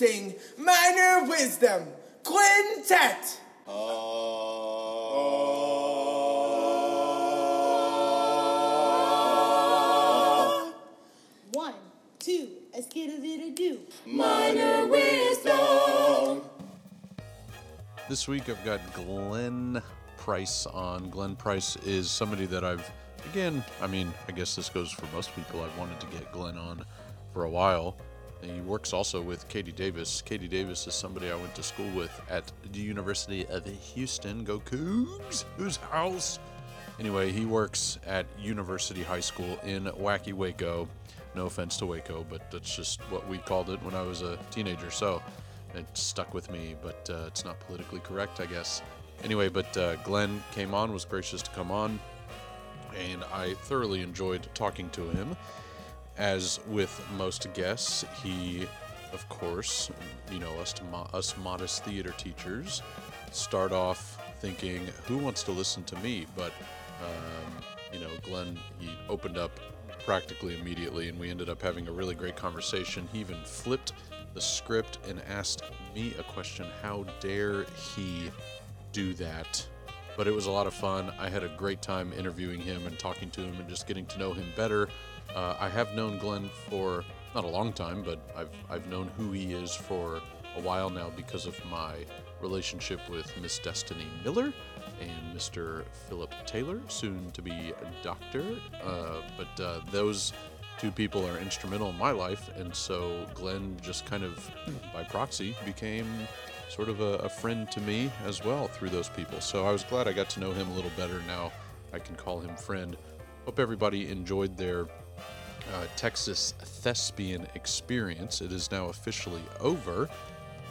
Introducing Minor Wisdom Quintet. One, two, a skittle little do. Minor Wisdom. This week I've got Glenn Price on. Glenn Price is somebody that I've, again, I mean, I guess this goes for most people. I've wanted to get Glenn on for a while. He works also with Katie Davis. Katie Davis is somebody I went to school with at the University of Houston. Go Cougs! Whose house? Anyway, he works at University High School in Wacky Waco. No offense to Waco, but that's just what we called it when I was a teenager. So it stuck with me, but uh, it's not politically correct, I guess. Anyway, but uh, Glenn came on, was gracious to come on, and I thoroughly enjoyed talking to him. As with most guests, he, of course, you know, us, mo- us modest theater teachers start off thinking, who wants to listen to me? But, um, you know, Glenn, he opened up practically immediately, and we ended up having a really great conversation. He even flipped the script and asked me a question How dare he do that? But it was a lot of fun. I had a great time interviewing him and talking to him and just getting to know him better. Uh, I have known Glenn for not a long time, but I've, I've known who he is for a while now because of my relationship with Miss Destiny Miller and Mr. Philip Taylor, soon to be a doctor. Uh, but uh, those two people are instrumental in my life, and so Glenn just kind of by proxy became sort of a, a friend to me as well through those people. So I was glad I got to know him a little better. Now I can call him friend. Hope everybody enjoyed their uh, Texas thespian experience. It is now officially over.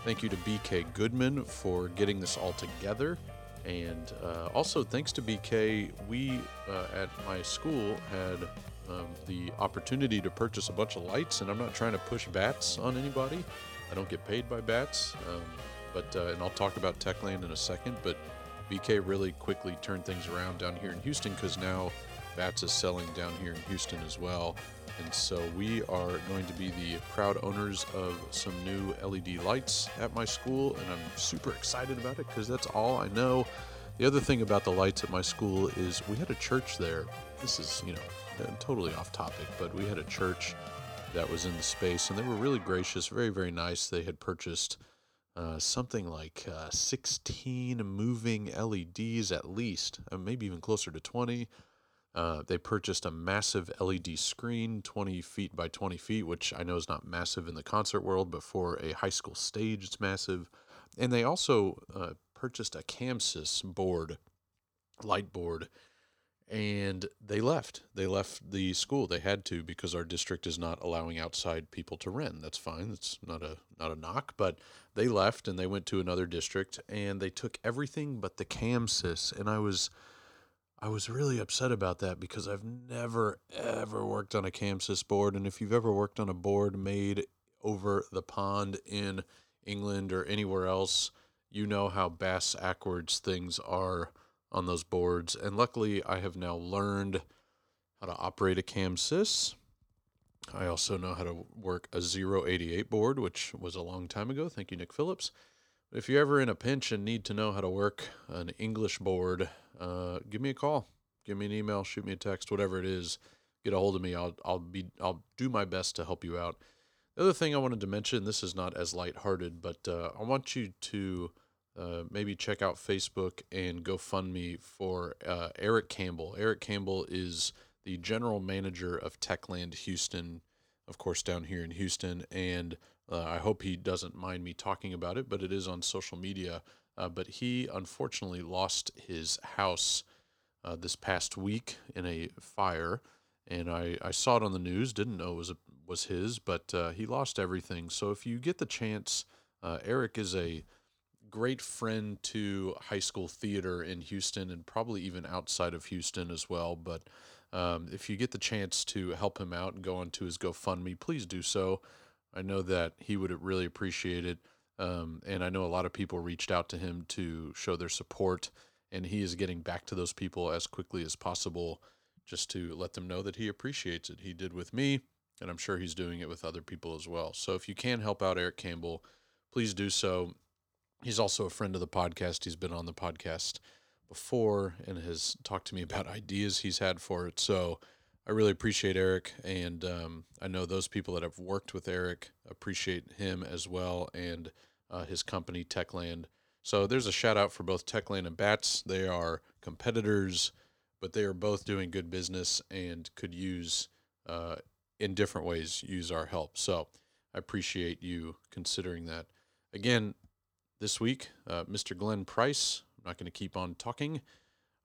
Thank you to BK Goodman for getting this all together. And uh, also, thanks to BK, we uh, at my school had um, the opportunity to purchase a bunch of lights. And I'm not trying to push bats on anybody, I don't get paid by bats. Um, but, uh, and I'll talk about Techland in a second. But BK really quickly turned things around down here in Houston because now Bats is selling down here in Houston as well. And so we are going to be the proud owners of some new LED lights at my school, and I'm super excited about it because that's all I know. The other thing about the lights at my school is we had a church there. This is, you know, totally off topic, but we had a church that was in the space, and they were really gracious, very, very nice. They had purchased uh, something like uh, 16 moving LEDs at least, uh, maybe even closer to 20. Uh, they purchased a massive LED screen, 20 feet by 20 feet, which I know is not massive in the concert world, but for a high school stage, it's massive. And they also uh, purchased a ChamSys board, light board, and they left. They left the school. They had to because our district is not allowing outside people to rent. That's fine. That's not a not a knock, but they left and they went to another district and they took everything but the ChamSys. And I was I was really upset about that because I've never ever worked on a ChamSys board, and if you've ever worked on a board made over the pond in England or anywhere else, you know how bass backwards things are on those boards. And luckily, I have now learned how to operate a ChamSys. I also know how to work a 088 board, which was a long time ago. Thank you, Nick Phillips. If you're ever in a pinch and need to know how to work an English board, uh, give me a call, give me an email, shoot me a text, whatever it is. Get a hold of me. I'll I'll be I'll do my best to help you out. The other thing I wanted to mention, this is not as lighthearted, but uh, I want you to uh, maybe check out Facebook and GoFundMe for uh, Eric Campbell. Eric Campbell is the general manager of Techland Houston, of course, down here in Houston, and uh, I hope he doesn't mind me talking about it, but it is on social media. Uh, but he unfortunately lost his house uh, this past week in a fire, and I, I saw it on the news. Didn't know it was a, was his, but uh, he lost everything. So if you get the chance, uh, Eric is a great friend to high school theater in Houston and probably even outside of Houston as well. But um, if you get the chance to help him out and go onto his GoFundMe, please do so. I know that he would really appreciate it. Um, and I know a lot of people reached out to him to show their support, and he is getting back to those people as quickly as possible just to let them know that he appreciates it. He did with me, and I'm sure he's doing it with other people as well. So if you can help out Eric Campbell, please do so. He's also a friend of the podcast. He's been on the podcast before and has talked to me about ideas he's had for it. So I really appreciate Eric, and um, I know those people that have worked with Eric appreciate him as well, and uh, his company Techland. So there's a shout out for both Techland and Bats. They are competitors, but they are both doing good business and could use, uh, in different ways, use our help. So I appreciate you considering that. Again, this week, uh, Mr. Glenn Price. I'm not going to keep on talking.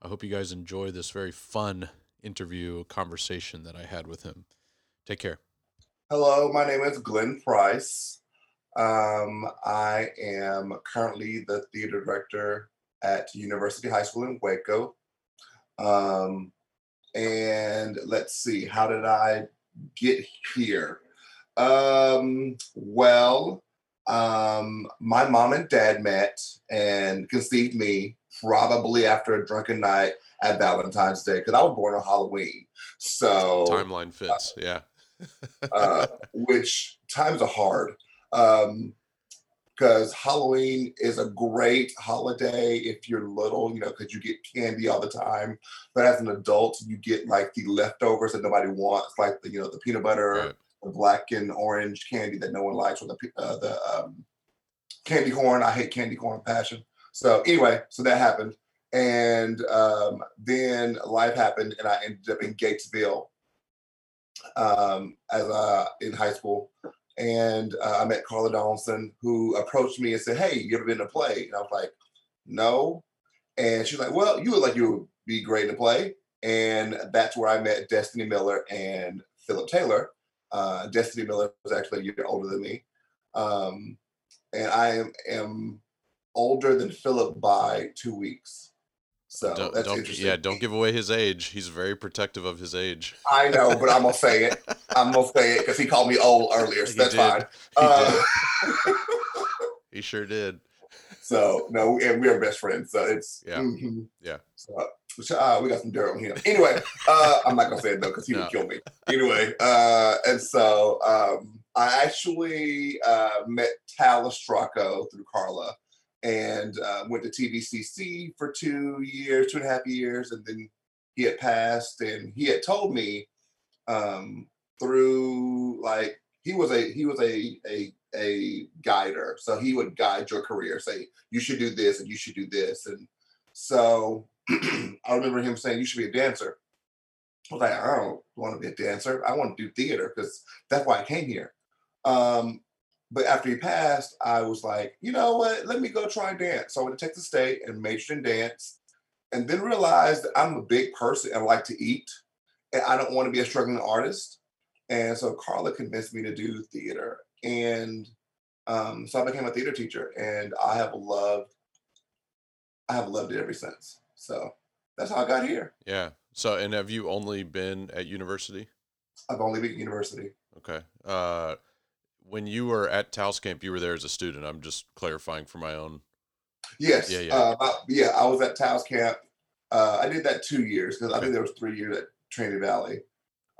I hope you guys enjoy this very fun interview conversation that I had with him. Take care. Hello, my name is Glenn Price. Um, I am currently the theater director at University High School in Waco. Um, and let's see, how did I get here? Um, well, um, my mom and dad met and conceived me probably after a drunken night at Valentine's Day because I was born on Halloween. So timeline fits, uh, yeah. uh, which times are hard because um, Halloween is a great holiday if you're little, you know, because you get candy all the time. But as an adult, you get like the leftovers that nobody wants, like the you know the peanut butter, right. the black and orange candy that no one likes, or the uh, the um, candy corn. I hate candy corn passion. So anyway, so that happened, and um, then life happened, and I ended up in Gatesville um, as uh, in high school and uh, I met Carla Donaldson, who approached me and said, "Hey, you ever been to play?" And I was like, "No." And she's like, "Well, you look like you would be great to play." And that's where I met Destiny Miller and Philip Taylor. Uh, Destiny Miller was actually a year older than me, um, and I am, am older than Philip by two weeks. So don't, that's don't, interesting. Yeah, don't give away his age. He's very protective of his age. I know, but I'm gonna say it. I'm gonna say it because he called me old earlier, so he that's did. fine. He, uh, he sure did. So no, and we're best friends. So it's yeah, mm-hmm. yeah. So uh, we got some dirt on him. Anyway, uh, I'm not gonna say it though because he no. would kill me. Anyway, uh, and so um, I actually uh, met Tal Estraco through Carla and uh, went to TVCC for two years, two and a half years, and then he had passed. And he had told me um, through like he was a he was a a a guider, so he would guide your career, say you should do this and you should do this, and so I remember him saying you should be a dancer. I was like, I don't want to be a dancer. I want to do theater because that's why I came here. Um, but after he passed, I was like, you know what? Let me go try dance. So I went to Texas State and majored in dance, and then realized that I'm a big person and I like to eat, and I don't want to be a struggling artist. And so Carla convinced me to do theater, and um, so I became a theater teacher, and I have loved, I have loved it ever since. So that's how I got here. Yeah. So, and have you only been at university? I've only been at university. Okay. Uh, when you were at Taos Camp, you were there as a student. I'm just clarifying for my own. Yes. Yeah. Yeah. Uh, I, yeah. I was at Taos Camp. Uh, I did that two years because okay. I think there was three years at Trinity Valley.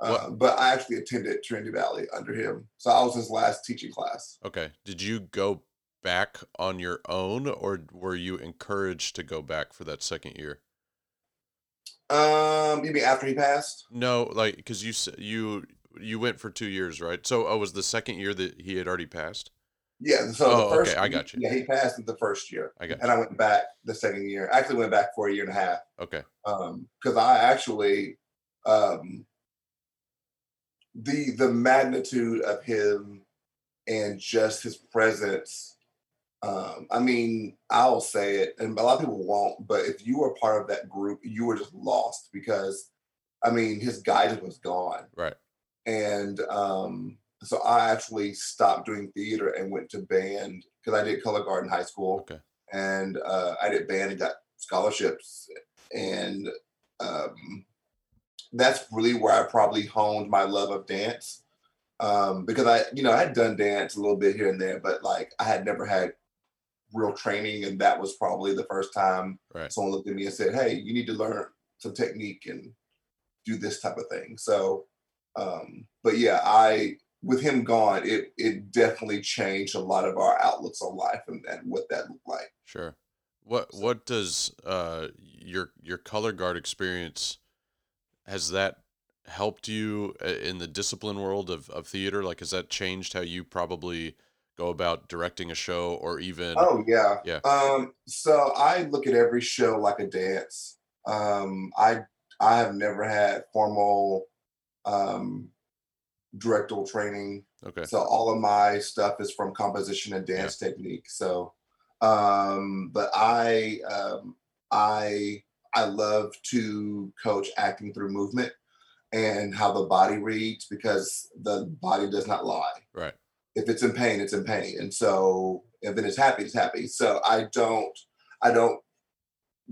Uh, but I actually attended Trinity Valley under him, so I was his last teaching class. Okay. Did you go back on your own, or were you encouraged to go back for that second year? Um, you mean after he passed? No, like because you you you went for two years, right? So, oh, was the second year that he had already passed? Yeah. So oh, the first, okay, I got you. Yeah, he passed the first year. I got. And you. I went back the second year. I actually went back for a year and a half. Okay. Um, because I actually, um, the the magnitude of him and just his presence. Um, I mean, I'll say it, and a lot of people won't, but if you were part of that group, you were just lost because, I mean, his guidance was gone. Right and um, so I actually stopped doing theater and went to band because I did color guard in high school. Okay. And uh, I did band and got scholarships, and um, that's really where I probably honed my love of dance. Um, because I, you know, I had done dance a little bit here and there, but like I had never had real training, and that was probably the first time right. someone looked at me and said, "Hey, you need to learn some technique and do this type of thing." So um, but yeah, I with him gone, it it definitely changed a lot of our outlooks on life and, and what that looked like. Sure. What what does uh your your color guard experience has that helped you uh, in the discipline world of, of theater? Like has that changed how you probably go about directing a show or even Oh yeah. Yeah. Um, so I look at every show like a dance. Um, I I have never had formal um directorial training. okay. So all of my stuff is from composition and dance technique. So um but I um I I love to coach acting through movement and how the body reads because the body does not lie Right. if it's in pain, it's in pain. And so if it's happy, it's happy. So I don't, I don't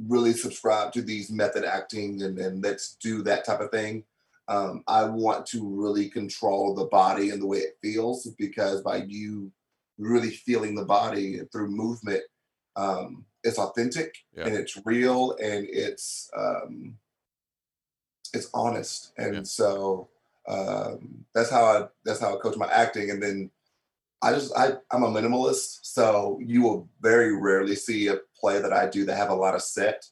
really subscribe to these method acting and then let's do that type of thing. Um, I want to really control the body and the way it feels because by you really feeling the body through movement, um, it's authentic Yeah. and it's real and it's um, it's honest. And Yeah. so um, that's how I that's how I coach my acting. And then I just I I'm a minimalist, so you will very rarely see a play that I do that have a lot of set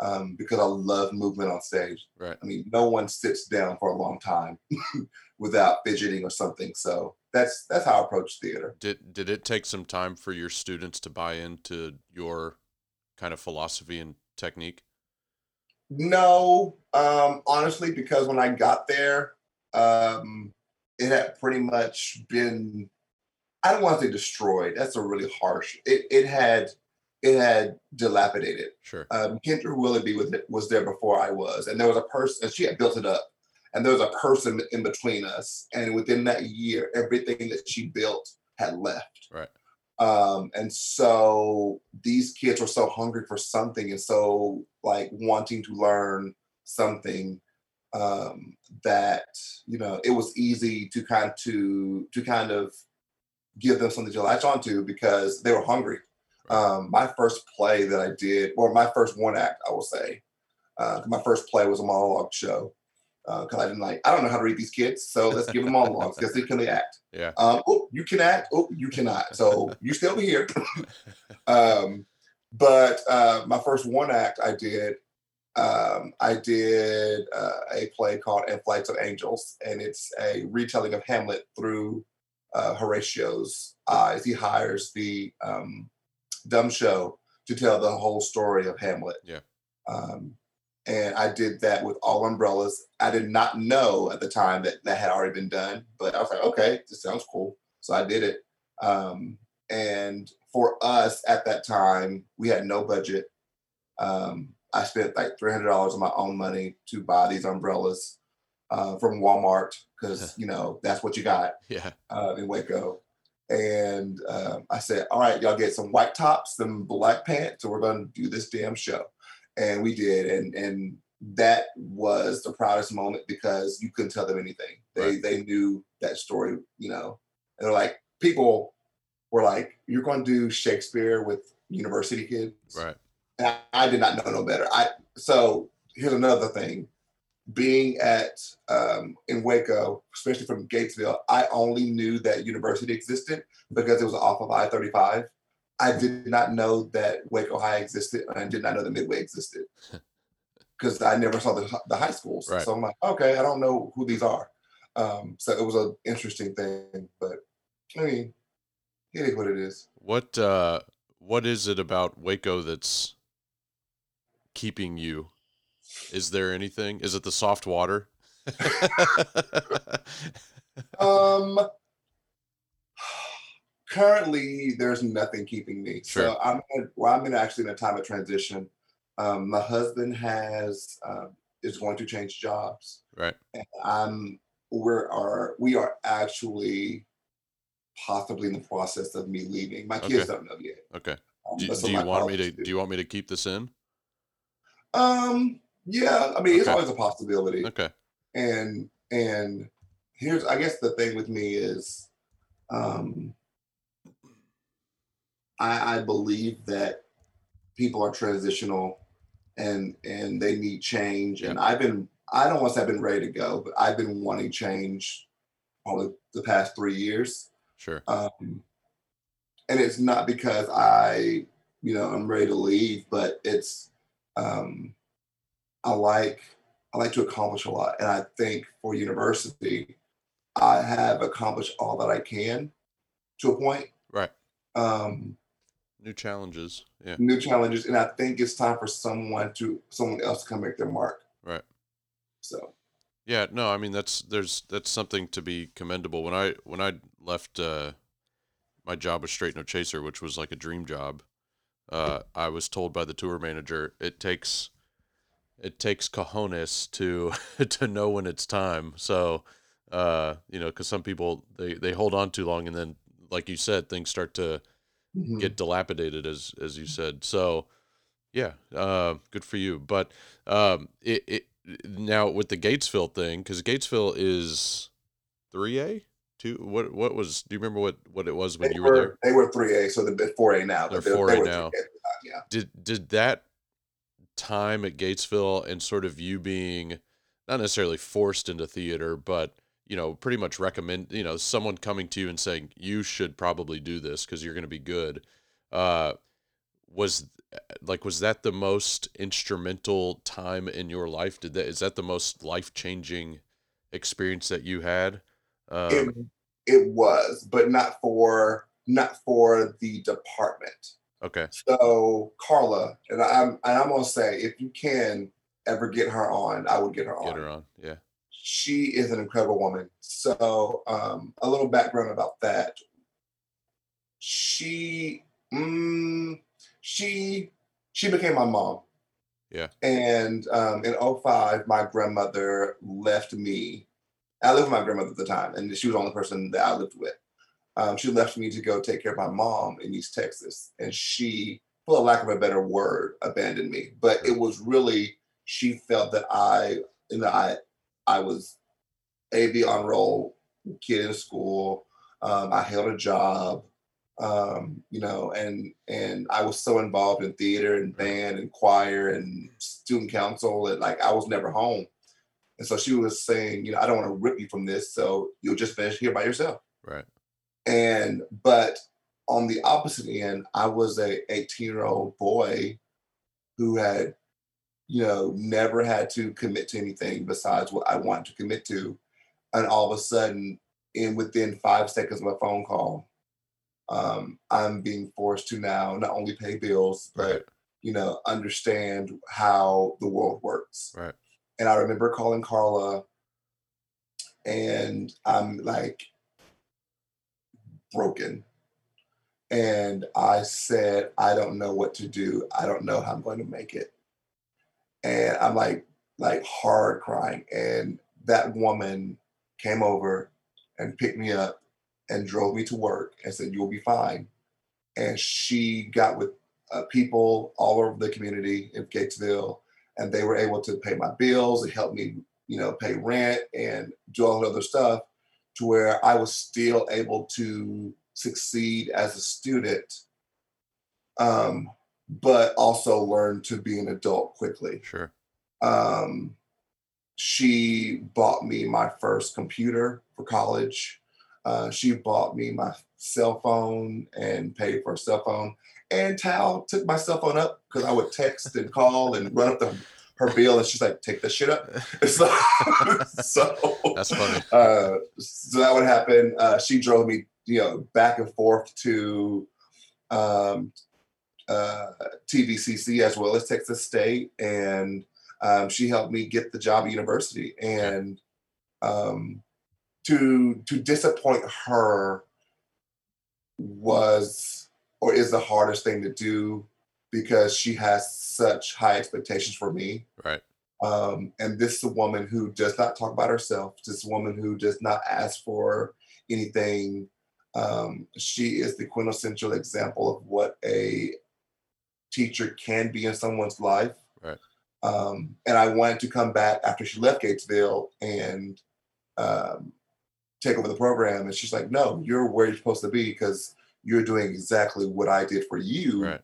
um, because I love movement on stage. Right. I mean, no one sits down for a long time without fidgeting or something. So that's that's how I approach theater. Did did it take some time for your students to buy into your kind of philosophy and technique? No, um, honestly, because when I got there, um, it had pretty much been. I don't want to say destroyed. That's a really harsh. It it had it had dilapidated. Sure. um, Kendra Willoughby was was there before I was, and there was a person. She had built it up, and there was a person in between us. And within that year, everything that she built had left. Right. Um, and so these kids were so hungry for something, and so like wanting to learn something um, that you know it was easy to kind to to kind of give them something to latch onto because they were hungry um, my first play that I did, or my first one act, I will say, uh, my first play was a monologue show because I didn't like, I don't know how to read these kids, so let's give them monologues because they can they act. Yeah. Um, oh, you can act. Oh, you cannot. So you still be here. um, but uh, my first one act I did, um, I did uh, a play called "And Flights of Angels," and it's a retelling of Hamlet through uh, Horatio's eyes. He hires the um, dumb show to tell the whole story of Hamlet. Yeah. Um, and I did that with all umbrellas. I did not know at the time that that had already been done, but I was like, okay, this sounds cool. So I did it. Um, and for us at that time, we had no budget. Um, I spent like three hundred dollars of my own money to buy these umbrellas uh, from Walmart because you know that's what you got Yeah. uh, in Waco. And um, I said, all right, y'all get some white tops, some black pants, and we're going to do this damn show. And we did. And and that was the proudest moment because you couldn't tell them anything. They Right. they knew that story, you know. And they're like, people were like, you're going to do Shakespeare with university kids. Right. And I, I did not know no better. I so here's another thing. Being at um, in Waco, especially from Gatesville, I only knew that university existed because it was off of I-35. I did not know that Waco High existed, and I did not know that Midway existed because I never saw the, the high schools. Right. So I'm like, okay, I don't know who these are. Um, so it was an interesting thing, but I mean, it is what it is. What uh what is it about Waco that's keeping you? Is there anything? Is it the soft water? Um, currently, there's nothing keeping me. Sure. So I'm in, well, I'm in actually in a time of transition. Um, my husband has um, is going to change jobs. right. And I'm we're are we are actually possibly in the process of me leaving. My kids Okay. don't know yet. Okay. Um, Do, do you want me to colleagues do you want me to keep this in? Um, yeah, I mean, it's always a possibility. Okay. and and here's i guess the thing with me is um i i believe that people are transitional and and they need change and i've been i don't want to say i've been ready to go but i've been wanting change probably the past three years. Sure. Um, and it's not because I, you know, I'm ready to leave, but it's um, I like I like to accomplish a lot, and I think for university, I have accomplished all that I can to a point. Right. Um, New challenges. Yeah. new challenges, and I think it's time for someone to someone else to come make their mark. Right. So Yeah, no, I mean that's there's that's something to be commendable. When I when I left uh my job was Straight No Chaser, which was like a dream job, uh I was told by the tour manager it takes it takes cojones to to know when it's time. So uh you know, cuz some people they they hold on too long and then like you said things start to mhm. get dilapidated as as you said. So yeah, uh, good for you. But um, it, it now with the Gatesville thing because Gatesville is three A two. What what was? Do you remember what what it was when they you were were there? they were three A, so they're four A now. They're but they- they 4A were now. 3A at the time, Yeah. Did did that time at Gatesville and sort of you being not necessarily forced into theater, but you know, pretty much recommend you know someone coming to you and saying you should probably do this because you're going to be good. Uh, was like was that the most instrumental time in your life? Did that is that the most life changing experience that you had? It, Um, it was, but not for not for the department. Okay, So Carla, and I'm and I'm gonna say, if you can ever get her on, I would get her on. get her on. Yeah, She is an incredible woman. So um, a little background about that. She, mm, she, she became my mom. Yeah. And um, in 05, my grandmother left me. I lived with my grandmother at the time, and she was the only person that I lived with. Um, she left me to go take care of my mom in East Texas, and she, for the lack of a better word, abandoned me. But it was really she felt that I, you know, I, I was a B on roll kid in school. Um, I held a job, um, you know, and and I was so involved in theater and band and choir and student council that like I was never home. And so she was saying, you know, I don't want to rip you from this, so you'll just finish here by yourself. right. And but on the opposite end, I was a 18 year old boy who had, you know, never had to commit to anything besides what I wanted to commit to. And all of a sudden, in within five seconds of a phone call, um, I'm being forced to now not only pay bills, but you know, understand how the world works. Right. And I remember calling Carla and I'm like broken. And I said, I don't know what to do. I don't know how I'm going to make it. And I'm like, like hard crying. And that woman came over and picked me up and drove me to work and said, You'll be fine. And she got with uh, people all over the community in Gatesville, and they were able to pay my bills and help me, you know, pay rent and do all that other stuff to where I was still able to succeed as a student, um, but also learn to be an adult quickly. Sure. Um, she bought me my first computer for college. Uh, she bought me my cell phone and paid for a cell phone. And Tal took my cell phone up because I would text and call and run up the, her bill, and she's like, "Take this shit up." So, so That's funny. uh, so that would happen. Uh, she drove me, you know, back and forth to um, uh, TVCC as well as Texas State, and um, she helped me get the job at university. And um, to to disappoint her was or is the hardest thing to do because she has such high expectations for me. Right. Um, and this is a woman who does not talk about herself. This is a woman who does not ask for anything. Um, she is the quintessential example of what a teacher can be in someone's life. Right. Um, and I wanted to come back after she left Gatesville and um, take over the program. And she's like, no, you're where you're supposed to be because you're doing exactly what I did for you Right.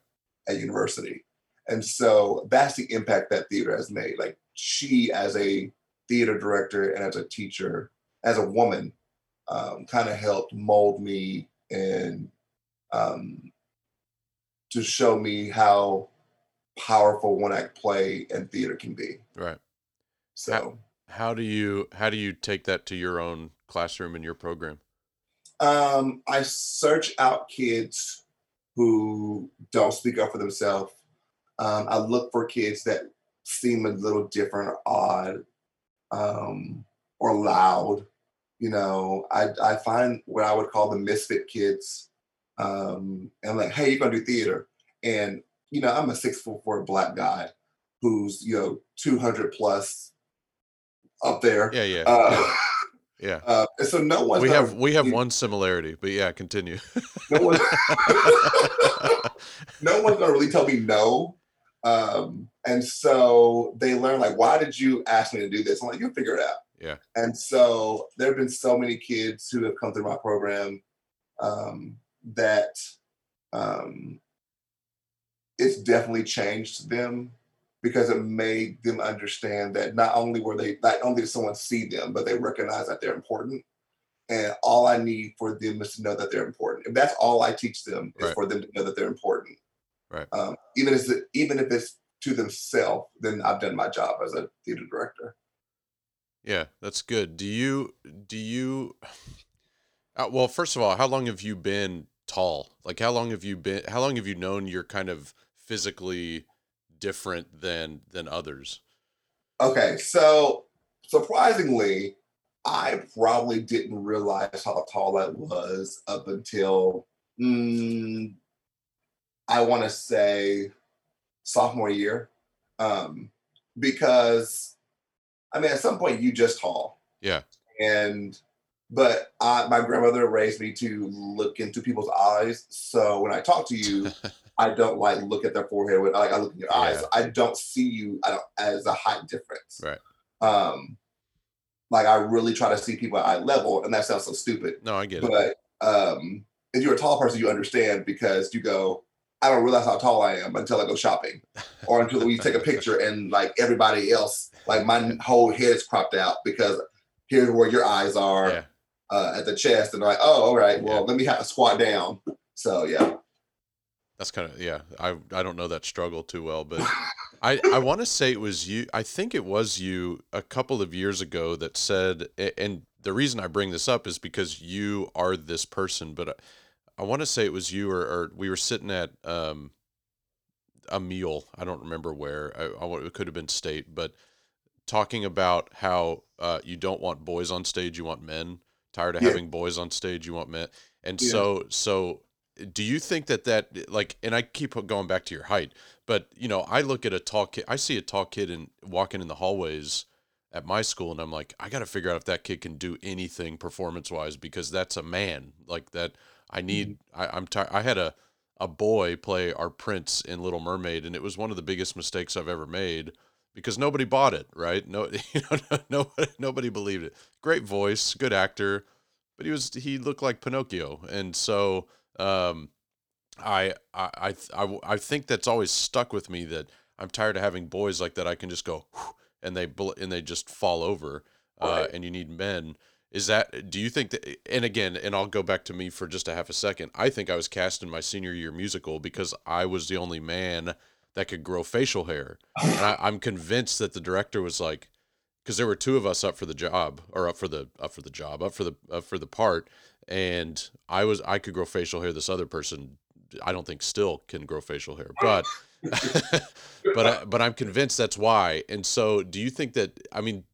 At university. And so that's the impact that theater has made. Like she, as a theater director and as a teacher, as a woman, um, kind of helped mold me and um, to show me how powerful one act play and theater can be. Right. So, How do you how do you take that to your own classroom and your program? um, I search out kids who don't speak up for themselves. Um, I look for kids that seem a little different or odd um, or loud. You know, I, I find what I would call the misfit kids. Um, and like, hey, you're gonna do theater. And, you know, I'm a six foot four black guy who's, you know, 200 plus up there. Yeah, yeah. Uh, yeah. uh, and so no one's We have we have one similarity, but yeah, continue. no one no one's gonna really tell me no. Um, and so they learn like, why did you ask me to do this? I'm like, you'll figure it out. Yeah. And so there have been so many kids who have come through my program um, that um, it's definitely changed them because it made them understand that not only were they not only did someone see them, but they recognize that they're important. And all I need for them is to know that they're important. If that's all I teach them is Right. for them to know that they're important. Right. Um, even if it, even if it's to themselves, then I've done my job as a theater director. Yeah, that's good. Do you do you uh, well, first of all, how long have you been tall? Like how long have you been how long have you known you're kind of physically different than than others? Okay, so surprisingly, I probably didn't realize how tall I was up until mm, I want to say sophomore year, um, because I mean, at some point you just tall, Yeah. and but I, my grandmother raised me to look into people's eyes. So when I talk to you, I don't like look at their forehead. With, like I look in your eyes. Yeah. I don't see you I don't, as a height difference. Right. Um, like I really try to see people at eye level, and that sounds so stupid. No, I get it. But um, if you're a tall person, you understand because you go, I don't realize how tall I am until I go shopping, or until we take a picture and like everybody else, like my whole head is cropped out because here's where your eyes are Yeah. uh, at the chest, and they're like, oh, all right, well, Yeah. let me have to squat down. So yeah. That's kind of yeah. I I don't know that struggle too well, but I I want to say it was you. I think it was you a couple of years ago that said, and the reason I bring this up is because you are this person. But I, I want to say it was you, or, or we were sitting at um a meal. I don't remember where. I, I it could have been state, but talking about how uh, you don't want boys on stage, you want men. Tired of Yeah. having boys on stage, you want men. And Yeah. so so do you think that that like and i keep going back to your height but you know i look at a tall kid i see a tall kid and walking in the hallways at my school and i'm like i gotta figure out if that kid can do anything performance wise because that's a man like that i need mm-hmm. I, i'm tired i had a a boy play our prince in little mermaid and it was one of the biggest mistakes i've ever made because nobody bought it right? No you know nobody, nobody believed it. Great voice good actor but he was he looked like pinocchio and so um, I, I, I, I, think that's always stuck with me that I'm tired of having boys like that. I can just go and they and they just fall over. Uh, Right. and you need men. Is that? Do you think that? And again, and I'll go back to me for just a half a second. I think I was cast in my senior year musical because I was the only man that could grow facial hair. And I, I'm convinced that the director was like, because there were two of us up for the job or up for the up for the job up for the up for the part and i was i could grow facial hair this other person i don't think still can grow facial hair but but I, but i'm convinced that's why and so do you think that i mean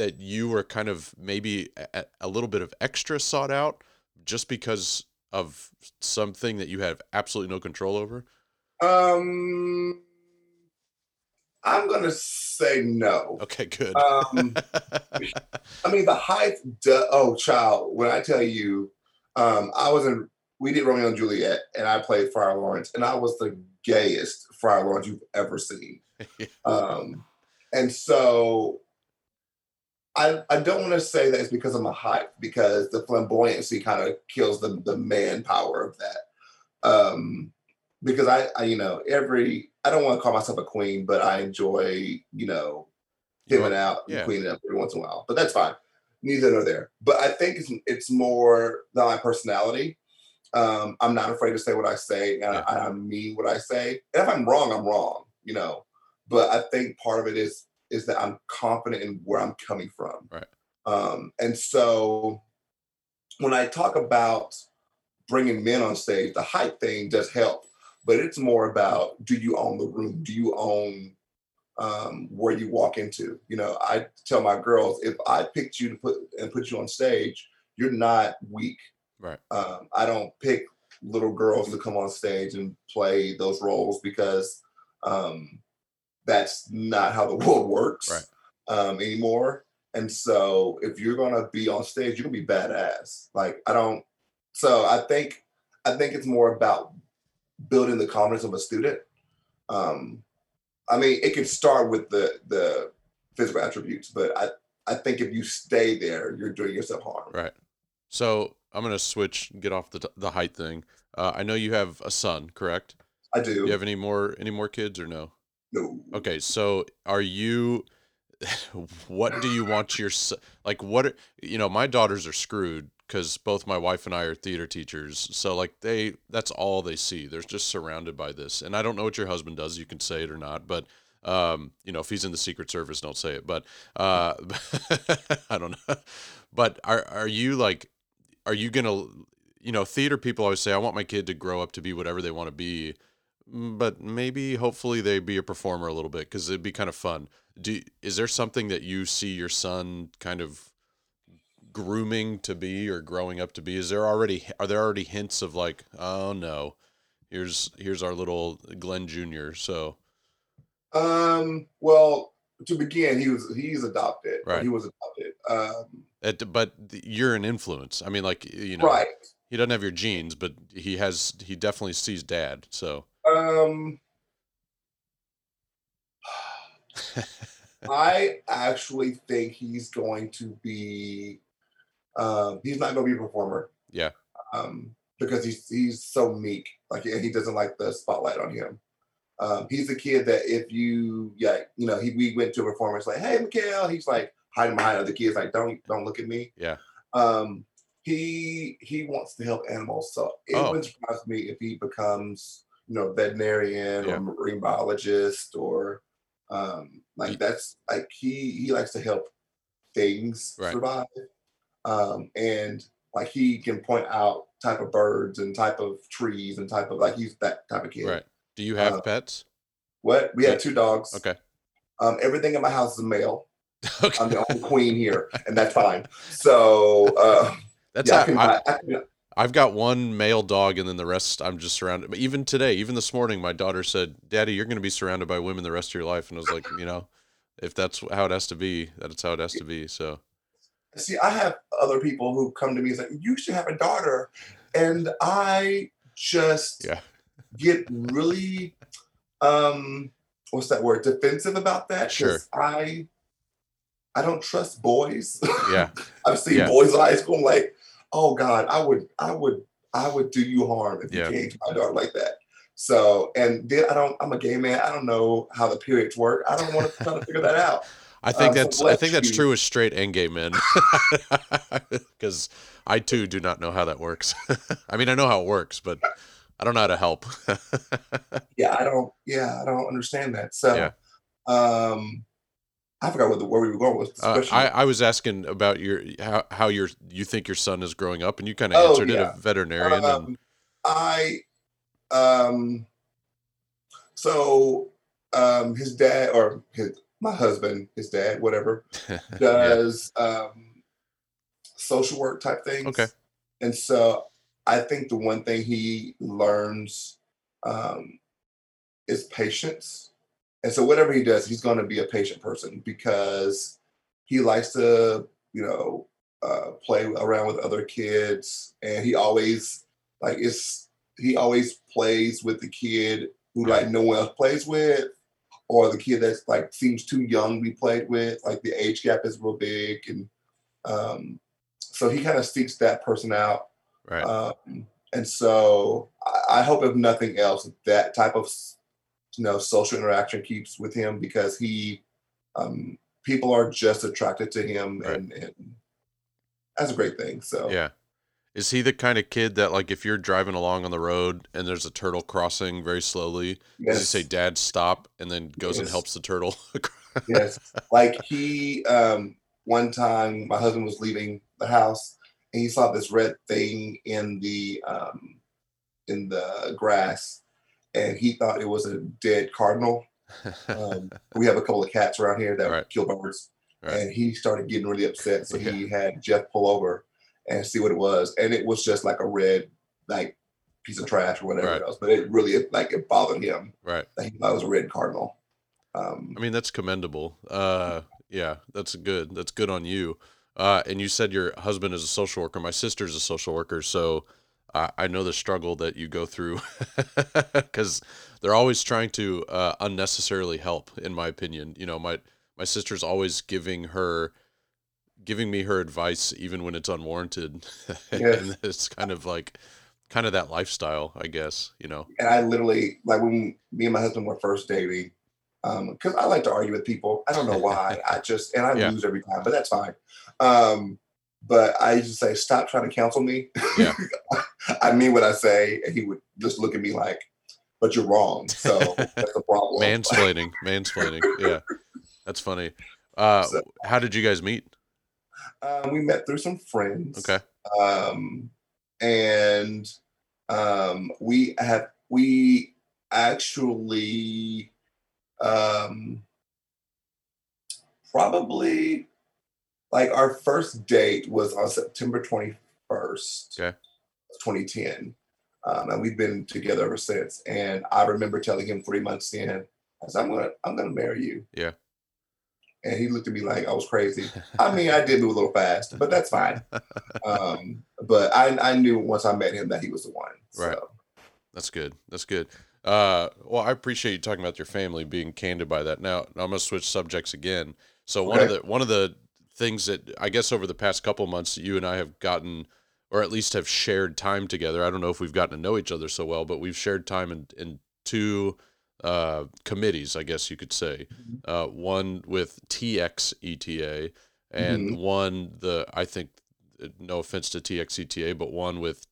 that you were kind of maybe a, a little bit of extra sought out just because of something that you have absolutely no control over? Um, I'm gonna say no. okay good Um, I mean, the height. oh, child, when I tell you, um, I was in. We did Romeo and Juliet, and I played Friar Lawrence, and I was the gayest Friar Lawrence you've ever seen. Um, and so, I I don't want to say that it's because of my height, because the flamboyancy kind of kills the the manpower of that. Um, because I, I, you know, every I don't want to call myself a queen, but I enjoy, you know, pimming are- out yeah. and cleaning up every once in a while. But that's fine. neither nor there. But I think it's it's more than my personality. Um, I'm not afraid to say what I say, and Yeah. I, I mean what I say. And if I'm wrong, I'm wrong. You know. But I think part of it is is that I'm confident in where I'm coming from. Right. Um, and so when I talk about bringing men on stage, the hype thing does help, but it's more about do you own the room? Do you own um, where you walk into? You know, I tell my girls if I picked you to put and put you on stage, you're not weak. Right. Um, I don't pick little girls to come on stage and play those roles because um, that's not how the world works Right. um, anymore. And so if you're gonna be on stage, you're gonna be badass. Like I don't. So I think I think it's more about building the confidence of a student. Um, I mean, it can start with the the physical attributes, but I I think if you stay there, you're doing yourself harm. Right. So I'm gonna switch, get off the the height thing. Uh, I know you have a son, correct? I do. Do you have any more any more kids or no? no. Okay, so are you? What do you want your like? What are- you know? My daughters are screwed because both my wife and I are theater teachers. So like they, that's all they see. They're just surrounded by this. And I don't know what your husband does. You can say it or not, but um, you know, if he's in the Secret Service, don't say it. But uh, I don't know. But are are you like, are you gonna? You know, theater people always say, I want my kid to grow up to be whatever they want to be Mm, but maybe hopefully they be a performer a little bit because it'd be kind of fun. Do is there something that you see your son kind of grooming to be or growing up to be? Is there already are there already hints of like, oh no, here's here's our little Glenn Jr. So Um. Well, to begin, he was he's adopted. Right. He was adopted. Um. it, but you're an influence. I mean, like you know, Right. he doesn't have your genes, but he has he definitely sees dad. So Um. I actually think he's going to be. Um, he's not going to be a performer. Yeah. Um, because he's he's so meek. Like and he doesn't like the spotlight on him. Um, he's a kid that if you yeah you know he we went to a performance like hey Mikhail he's like hiding behind other kids like don't don't look at me. Yeah. Um, he he wants to help animals, so it Oh. wouldn't surprise me if he becomes you know veterinarian Yeah. or marine biologist or um like that's like he he likes to help things Right. survive um and like he can point out type of birds and type of trees and type of like he's that type of kid right. Do you have Uh, pets? what we Yeah. have two dogs Okay. um everything in my house is a male okay. i'm the only queen here and that's fine so uh That's yeah, I, can, I, I can, I've got one male dog, and then the rest I'm just surrounded. But even today, even this morning, my daughter said, "Daddy, you're going to be surrounded by women the rest of your life." And I was like, you know, if that's how it has to be, that's how it has to be. So see i have other people who come to me and say you should have a daughter. And i just yeah, get really um what's that word? Defensive about that Sure. i i don't trust boys. Yeah, i've seen Yeah. boys in high school I'm like oh god i would i would i would do you harm if Yeah. you came to my daughter like that. So and then i don't i'm a gay man. I don't know how the periods work. I don't want to try to figure that out I think Um, so that's I think that's true with straight and gay men, because I too do not know how that works. I mean, I know how it works, but I don't know how to help. yeah i don't yeah i don't understand that so Yeah. um i forgot what the, where we were going with Uh, I, I was asking about your how, how your you think your son is growing up, and you kind of Oh, answered it a veterinarian. and, Um, I um so um his dad or his my husband, his dad, whatever, does um social work type things. Okay. And so I think the one thing he learns um is patience. And so whatever he does, he's gonna be a patient person because he likes to, you know, uh, play around with other kids, and he always like it's he always plays with the kid who like no one else plays with, or the kid that's like seems too young to be played with. Like the age gap is real big, and um, so he kind of seeks that person out. right. Um, and so I, I hope, if nothing else, that type of you know social interaction keeps with him because he um, people are just attracted to him Right. and, and that's a great thing. So Yeah. Is he the kind of kid that like if you're driving along on the road and there's a turtle crossing very slowly, does he say dad stop and then goes and helps the turtle? yes. Like he, um, one time my husband was leaving the house and he saw this red thing in the um, in the grass, and he thought it was a dead cardinal. Um, we have a couple of cats around here that Right. kill birds, Right. and he started getting really upset. So Yeah. he had Jeff pull over and see what it was, and it was just like a red like piece of trash or whatever Right. else. But it really it, like it bothered him right. that he thought it was a red cardinal. Um, I mean, that's commendable. Uh, yeah, that's good. That's good on you. Uh, and you said your husband is a social worker. My sister's a social worker, so I, I know the struggle that you go through because they're always trying to uh, unnecessarily help. In my opinion, you know, my my sister's always giving her giving me her advice even when it's unwarranted, Yes. and it's kind of like kind of that lifestyle, I guess. You know. and I literally like when me and my husband were first dating, um, because I like to argue with people. I don't know why. I just and I Yeah. lose every time, but that's fine. Um, but I used to say, "Stop trying to counsel me." Yeah. I mean what I say, and he would just look at me like, "But you're wrong." So that's the problem. Mansplaining, mansplaining. Yeah, that's funny. Uh, So- how did you guys meet? Um, we met through some friends. Okay. um, and um, we have we actually um, probably like our first date was on September 21st, Okay. 2010. Um, and we've been together ever since. And I remember telling him three months in, I said, I'm gonna I'm gonna marry you. Yeah. And he looked at me like I was crazy. I mean, I did move a little fast, but that's fine. Um, but I, I knew once I met him that he was the one. Right. That's good. That's good. Uh, well, I appreciate you talking about your family, being candid by that. Now, I'm gonna switch subjects again. So one of the one of the things that I guess over the past couple months, you and I have gotten, or at least have shared time together. I don't know if we've gotten to know each other so well, but we've shared time in in two uh, committees, I guess you could say. Uh, one with TXETA, and one the I think, no offense to TXETA, but one with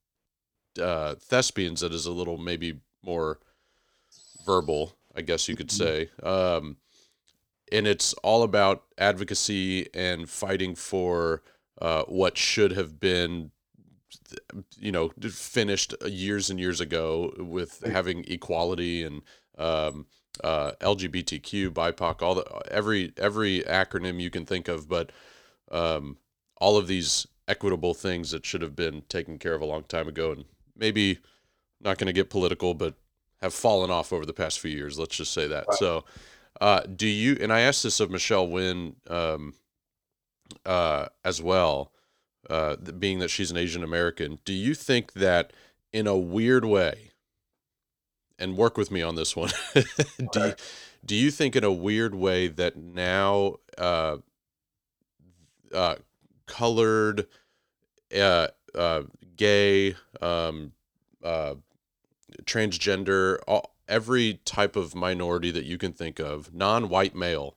uh, thespians that is a little maybe more verbal, I guess you could say. Um, and it's all about advocacy and fighting for uh, what should have been, you know, finished years and years ago with having equality and um, uh, LGBTQ, BIPOC, all the every every acronym you can think of, but um, all of these equitable things that should have been taken care of a long time ago, and maybe not going to get political, but have fallen off over the past few years. Let's just say that. Right. So, uh, do you? And I asked this of Michelle Wynn um, uh, as well, uh, being that she's an Asian American. Do you think that in a weird way, and work with me on this one, do you, do you think in a weird way that now uh, uh, colored, uh, uh, gay, um, uh, transgender, all, every type of minority that you can think of, non-white male.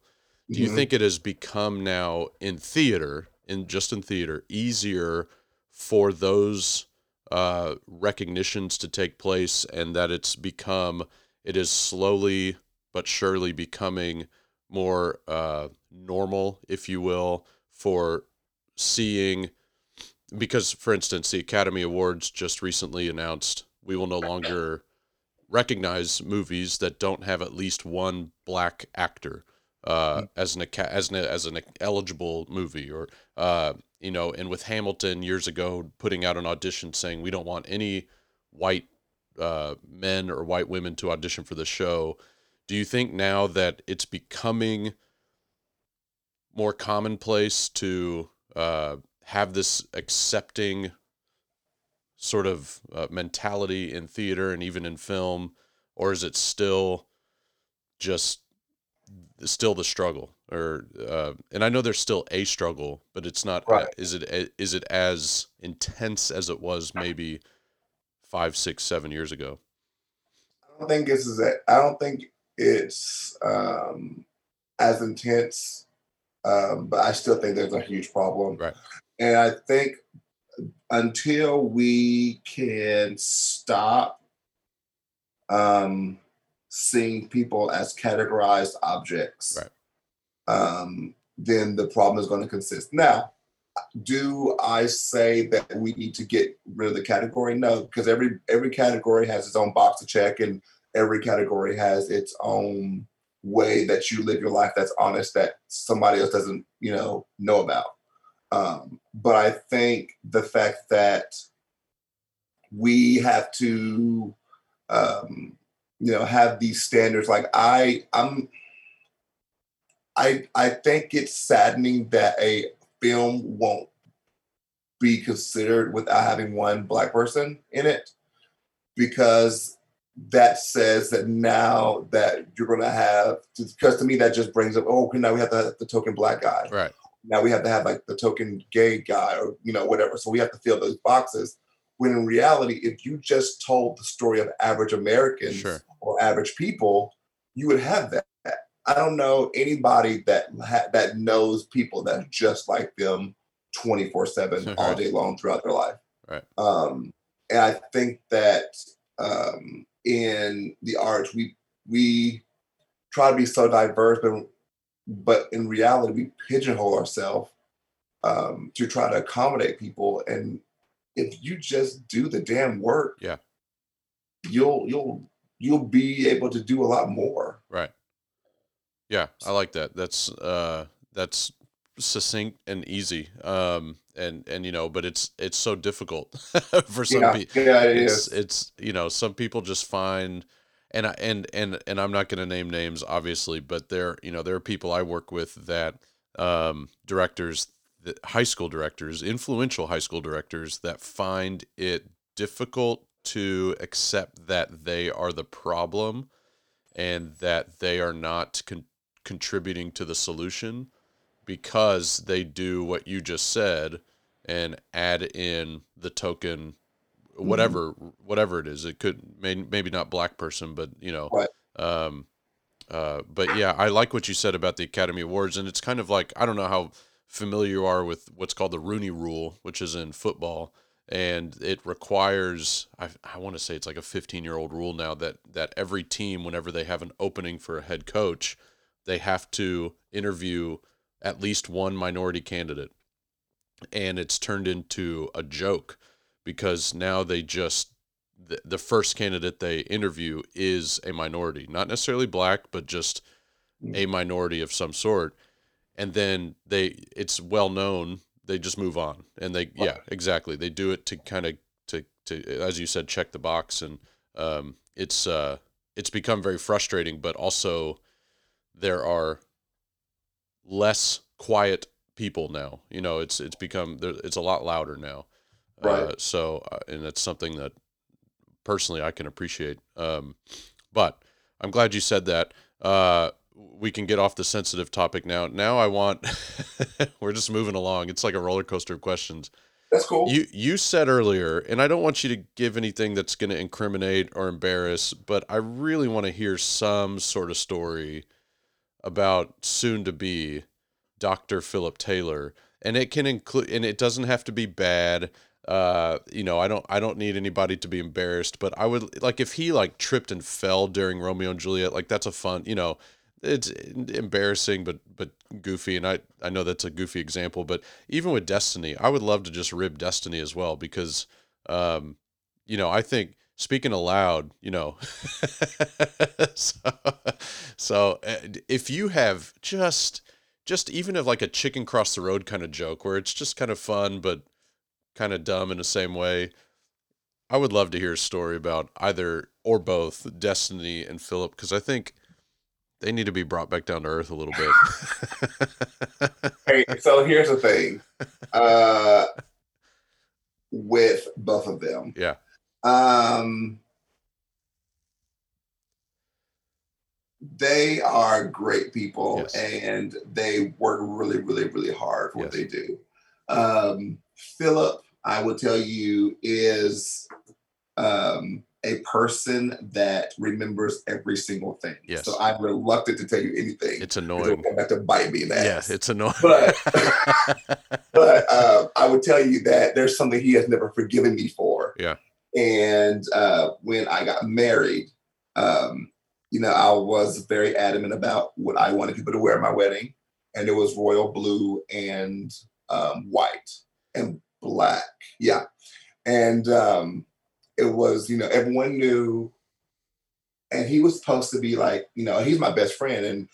Do you Mhm. think it has become now in theater, in just in theater, easier for those uh, recognitions to take place, and that it's become, it is slowly but surely becoming more uh, normal, if you will, for seeing because for instance the academy awards just recently announced we will no longer recognize movies that don't have at least one black actor uh, as an as an as an eligible movie or uh, you know and with Hamilton years ago putting out an audition saying we don't want any white uh, men or white women to audition for the show. Do you think now that it's becoming more commonplace to uh, have this accepting sort of uh, mentality in theater and even in film, or is it still just still the struggle? Or uh, and I know there's still a struggle, but it's not. Right. Is it is it as intense as it was maybe five, six, seven years ago? I don't think this is it. I don't think it's um, as intense, um, but I still think there's a huge problem. Right. and I think until we can stop um, seeing people as categorized objects, Right. um, then the problem is going to consist. Now, do I say that we need to get rid of the category? No, because every every category has its own box to check, and every category has its own way that you live your life that's honest that somebody else doesn't, you know, know about. Um, but I think the fact that we have to, um, you know, have these standards. Like I, I'm, I, I think it's saddening that a film won't be considered without having one black person in it, because that says that now that you're going to have, because to me that just brings up, oh, okay, now we have to have the token black guy Right. now we have to have like the token gay guy or you know whatever so we have to fill those boxes when in reality if you just told the story of average americans Sure. Or average people you would have that i don't know anybody that ha- that knows people that are just like them 24 7 all day long throughout their life Right. um and i think that um in the arts we we try to be so diverse but but in reality we pigeonhole ourselves um, to try to accommodate people and if you just do the damn work Yeah. you'll you'll you'll be able to do a lot more Right. Yeah, I like that. That's uh that's succinct and easy. Um and and you know, but it's it's so difficult for some yeah people. yeah it It's is it's you know, some people just find and I and and and I'm not going to name names obviously, but there you know, there are people I work with that um directors high school directors, influential high school directors that find it difficult to accept that they are the problem and that they are not con- contributing to the solution because they do what you just said and add in the token whatever whatever it is it could may, maybe not black person but you know Right. um uh but yeah i like what you said about the academy awards and it's kind of like i don't know how familiar you are with what's called the rooney rule which is in football and it requires i, I want to say it's like a 15 year old rule now that that every team whenever they have an opening for a head coach they have to interview at least one minority candidate. And it's turned into a joke because now they just the, the first candidate they interview is a minority not necessarily black but just a minority of some sort. And then they it's well known they just move on. And they yeah exactly. They do it to kind of to to as you said check the box. And um it's uh it's become very frustrating but also there are less quiet people now. You know it's it's become there it's a lot louder now. Uh, Right. so uh, and it's something that personally I can appreciate. Um but I'm glad you said that. Uh we can get off the sensitive topic now now I want we're just moving along it's like a roller coaster of questions that's cool you you said earlier, and I don't want you to give anything that's going to incriminate or embarrass, but I really want to hear some sort of story about soon to be Dr. Philip Taylor, and it can include, and it doesn't have to be bad. Uh, you know, I don't I don't need anybody to be embarrassed, but I would like if he like tripped and fell during Romeo and Juliet, like that's a fun, you know, it's embarrassing but but goofy and I I know that's a goofy example but even with Destiny I would love to just rib Destiny as well because um you know I think speaking aloud you know so, so if you have just just even of like a chicken cross the road kind of joke where it's just kind of fun but kind of dumb in the same way I would love to hear a story about either or both Destiny and Philip because I think they need to be brought back down to earth a little bit. hey, so here's the thing uh, with both of them. yeah. Um, they are great people Yes. and they work really, really, really hard for what they do. Um, Philip, I will tell you, is um, a person that remembers every single thing. Yes. So I'm reluctant to tell you anything. It's it'll annoying. come back to bite me in the Yeah, it's annoying. But- but um, I would tell you that there's something he has never forgiven me for. Yeah. And uh, when I got married, um, you know, I was very adamant about what I wanted people to wear at my wedding, and it was royal blue and um, white and black. Yeah, and um, it was you know everyone knew, and he was supposed to be like you know he's my best friend and.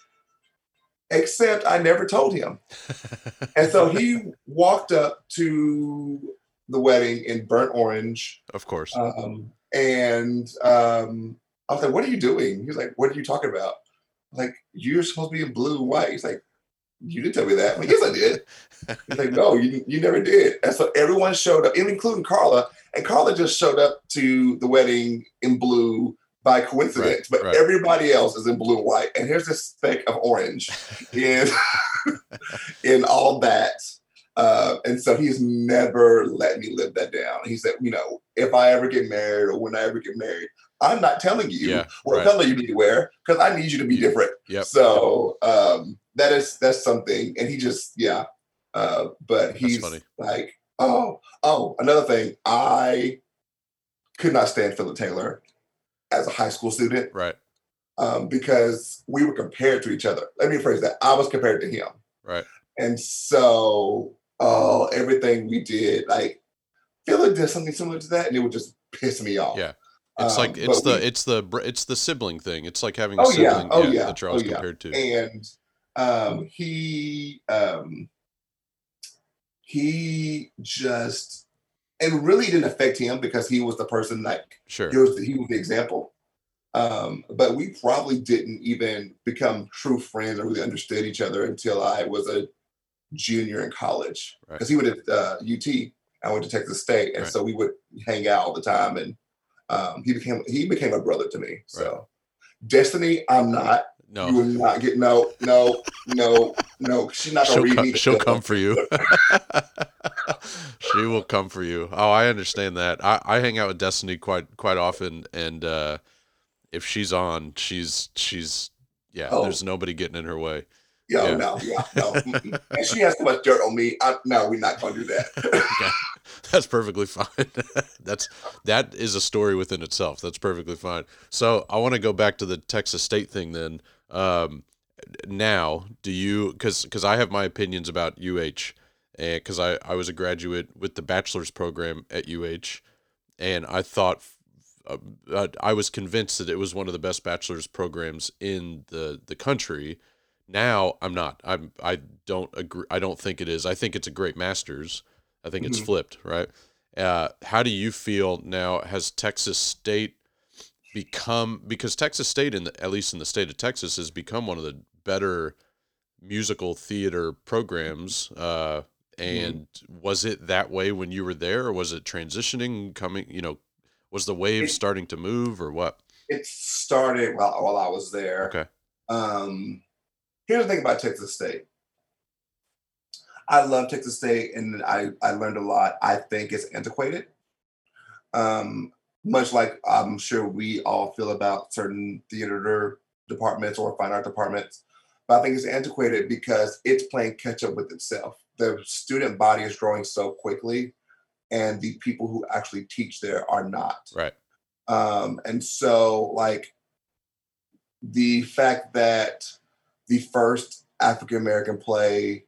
Except I never told him. And so he walked up to the wedding in burnt orange. of course. Um, and um, I was like, What are you doing? He was like, What are you talking about? Like, You're supposed to be in blue and white. He's like, You didn't tell me that. I'm like, Yes, I did. He's like, No, you, you never did. And so everyone showed up, including Carla. And Carla just showed up to the wedding in blue by coincidence, Right, but right. everybody else is in blue and white. And here's this speck of orange in in all that. Uh, and so he's never let me live that down. He said, you know, if I ever get married or when I ever get married, I'm not telling you Yeah, what right. color you need to wear because I need you to be different. Yep. So um, that is that's something. And he just yeah. Uh, but he's funny. like, oh, oh, another thing. I could not stand Philip Taylor as a high school student Right. um, because we were compared to each other. Let me phrase that. I was compared to him. Right. And so, oh, everything we did, like, Philip did something similar to that, and it would just piss me off. Yeah. It's Um, like it's the we- it's the it's the sibling thing. It's like having a Oh, yeah. sibling Oh, yeah. that you're always Oh, yeah. compared to. and um, he um, he just and really didn't affect him because he was the person like Sure. he was the, he was the example. Um, but we probably didn't even become true friends or really understood each other until I was a junior in college. Right. Because he went to uh, UT, I went to Texas State, and Right. so we would hang out all the time. And um, he became he became a brother to me. So Destiny, I'm not. No. You will not get no, no, no, no. She's not gonna she'll read come, me. she'll come for you. she will come for you. Oh, I understand that. I, I hang out with Destiny quite quite often, and uh, if she's on, she's she's yeah. Oh. There's nobody getting in her way. Yo, Yeah. no, yeah, no. and she has too much dirt on me. I, no, we're not gonna do that. Okay. That's perfectly fine. That's that is a story within itself. That's perfectly fine. So I want to go back to the Texas State thing then. Um, now, do you because because I have my opinions about UH, and because I I was a graduate with the bachelor's program at UH, and I thought. Uh, uh, I was convinced that it was one of the best bachelor's programs in the the country. Now I'm not. I'm. I don't agree. I don't think it is. I think it's a great master's. I think it's Mhm. flipped, right? Uh, how do you feel now? Has Texas State become because Texas State, in the, at least in the state of Texas, has become one of the better musical theater programs? Uh, and was it that way when you were there, or was it transitioning? Coming, you know, was the wave It- starting to move, or what? it started while while I was there. Okay, Um, here's the thing about Texas State. I love Texas State, and I I learned a lot. I think it's antiquated. Um, much like I'm sure we all feel about certain theater departments or fine art departments, but I think it's antiquated because it's playing catch up with itself. The student body is growing so quickly, and the people who actually teach there are not. right, Um, and so, like, the fact that the first African American play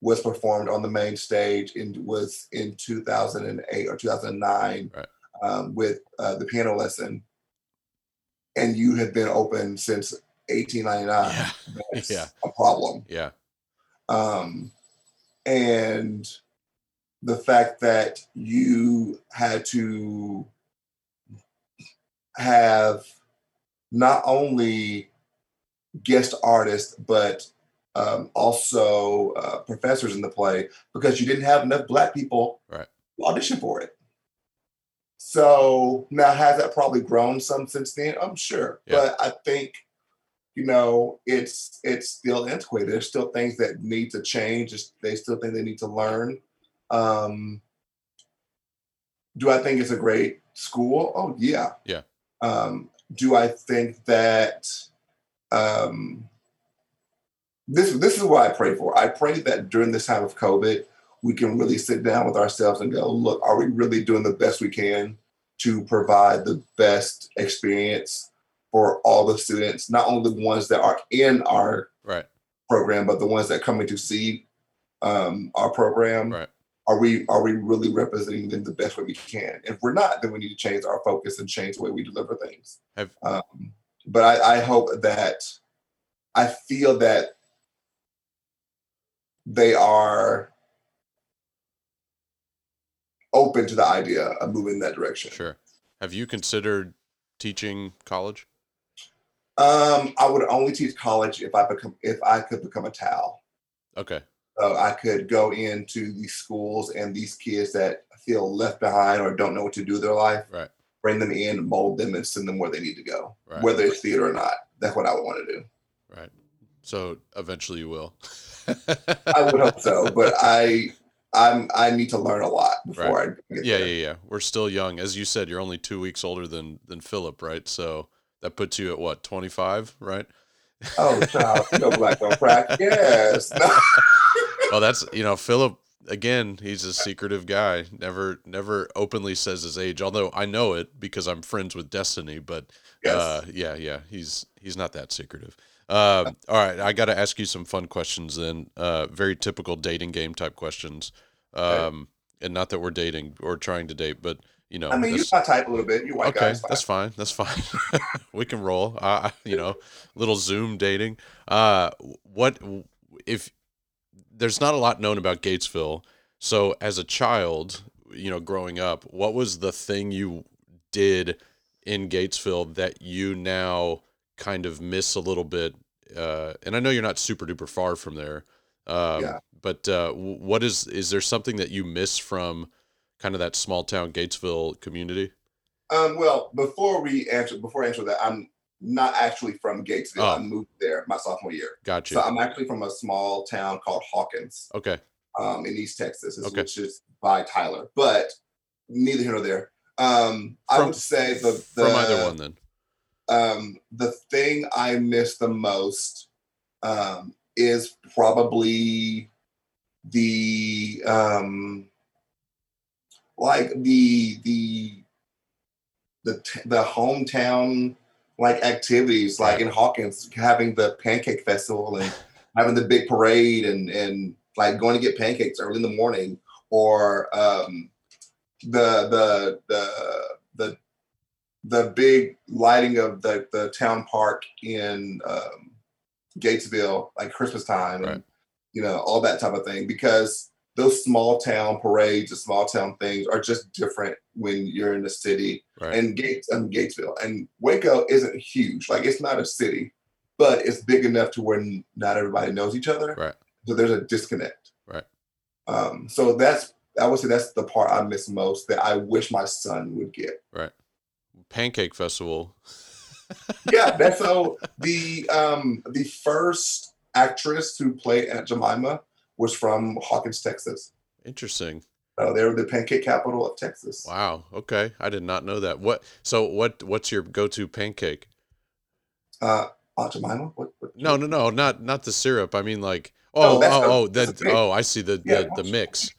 was performed on the main stage in was in 2008 or 2009 Right. um, with uh, the piano lesson, and you had been open since 1899. yeah, That's Yeah. a problem yeah, um, and the fact that you had to have not only guest artists but um, also uh, professors in the play because you didn't have enough black people Right. audition for it. So now has that probably grown some since then? I'm sure, Yeah. but I think you know it's it's still antiquated. There's still things that need to change. They still think they need to learn. Um, do I think it's a great school? Oh yeah. Yeah. Um, do I think that um, this this is what I pray for? I pray that during this time of COVID, we can really sit down with ourselves and go, look, are we really doing the best we can to provide the best experience for all the students, not only the ones that are in our Right. program, but the ones that coming to see um, our program. Right. Are we are we really representing them the best way we can? If we're not, then we need to change our focus and change the way we deliver things. Have- um, but I, I hope that I feel that they are open to the idea of moving in that direction. Sure. Have you considered teaching college? Um, I would only teach college if I become if I could become a towel. Okay. So I could go into these schools and these kids that feel left behind or don't know what to do with their life, Right. Bring them in, mold them, and send them where they need to go, Right. whether it's theater or not. That's what I would want to do. Right. So eventually you will. I would hope so, but I I'm I need to learn a lot before I get Yeah, there. yeah, yeah. We're still young. As you said, you're only two weeks older than than Philip, right? So that puts you at what, 25, right? Oh, child, no black don't crack. Yes. Well, that's you know, Philip again, he's a secretive guy. Never never openly says his age, although I know it because I'm friends with Destiny, but Yes. uh yeah, yeah, he's he's not that secretive. Um, all right, I got to ask you some fun questions then. Uh, very typical dating game type questions. Um, and not that we're dating or trying to date, but you know, I mean, you my type a little bit. You white okay, guys. that's fine. That's fine. we can roll. Uh, you know, little Zoom dating. Uh, what if there's not a lot known about Gatesville? So, as a child, you know, growing up, what was the thing you did in Gatesville that you now kind of miss a little bit? Uh, and I know you're not super duper far from there. Um, Yeah. But uh, what is is there something that you miss from kind of that small town Gatesville community? Um, well, before we answer, before I answer that, I'm not actually from Gatesville. Oh. I moved there my sophomore year. Gotcha. So I'm actually from a small town called Hawkins okay. um, in East Texas, Okay. which is by Tyler. But neither here nor there. Um, I would say the, the From either one, then. um, the thing I miss the most um, is probably the um, like the the the t- the hometown like activities like in Hawkins having the pancake festival and having the big parade and and like going to get pancakes early in the morning or um, the the the the the big lighting of the the town park in um, Gatesville like Christmas time Right. and you know all that type of thing because those small town parades and small town things are just different when you're in the city Right. and Gates and Gatesville and Waco isn't huge like it's not a city but it's big enough to where not everybody knows each other Right. so there's a disconnect Right. um so that's I would say that's the part I miss most that I wish my son would get Right. Pancake Festival. yeah that's so the um the first actress who played Aunt Jemima was from Hawkins Texas Interesting. so they were the pancake capital of Texas Wow. Okay. I did not know that. What? So what? What's your go-to pancake? uh Aunt Jemima what, what No, no, no, not not the syrup. I mean, like, No, oh, that's oh, the- oh, the oh, I see the Yeah, the, the mix.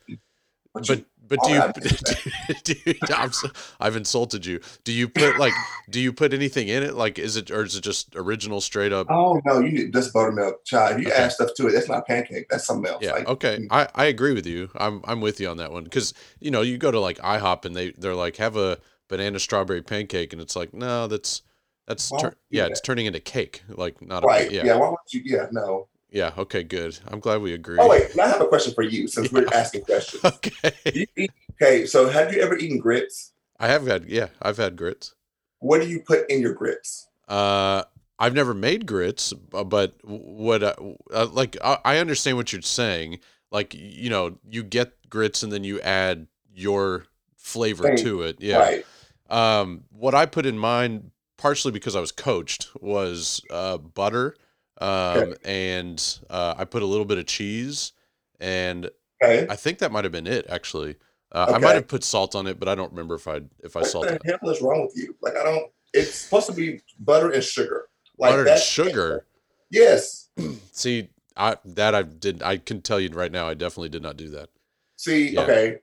But but do you, do so, I've insulted you. Do you put like do you put anything in it? Like, is it or is it just original straight up? oh no you need just buttermilk child if you Okay. add stuff to it that's not pancake that's something else Yeah. like, Okay. Mm. I, I agree with you. I'm I'm with you on that one because you know you go to like IHOP and they they're like have a banana strawberry pancake and it's like no that's that's tur- would you do yeah that? it's turning into cake like not right a yeah. yeah why would you yeah no yeah okay good. I'm glad we agree. oh wait I have a question for you since we're asking questions okay. Eat- okay so have you ever eaten grits I have had yeah I've had grits. what do you put in your grits Uh, I've never made grits, but what uh, uh, like I, I understand what you're saying. Like you know, you get grits and then you add your flavor Right. to it. Yeah. right Um, what I put in mine, partially because I was coached, was uh, butter, um, and uh, I put a little bit of cheese, and okay I think that might have been it actually. Uh, I might have put salt on it, but I don't remember if I if I What salted the hell is wrong with you? Like I don't. It's supposed to be butter and sugar. Like butter and sugar. Yes. See, I that I did. I can tell you right now, I definitely did not do that. See. Yeah. Okay.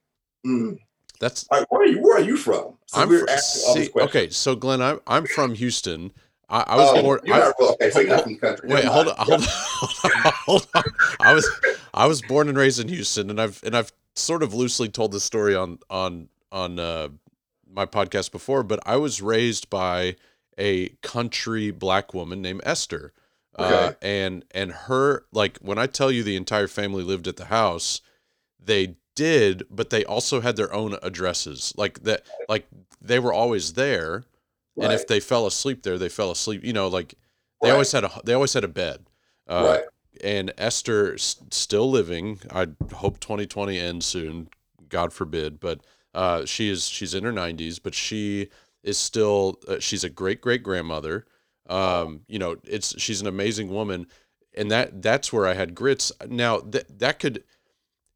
Mm. That's right, where are you? Where are you from? So I'm we're fr- asking all these see, okay. So Glenn, I'm I'm from Houston. I, I was Oh, born. You're I- not real, okay, so you're not from country. Wait, hold on, hold on, hold on. I was I was born and raised in Houston, and I've and I've sort of loosely told this story on on on uh, my podcast before, but I was raised by a country black woman named Esther, uh, and and her like when I tell you the entire family lived at the house, they did, but they also had their own addresses, like that, like they were always there, and if they fell asleep there, they fell asleep. You know, like they right, always had a they always had a bed. Uh, right. and Esther s- still living. I hope 2020 ends soon, God forbid. But uh, she is she's in her 90s, but she is still uh, she's a great great grandmother. Um, you know, it's she's an amazing woman, and that that's where I had grits. Now that that could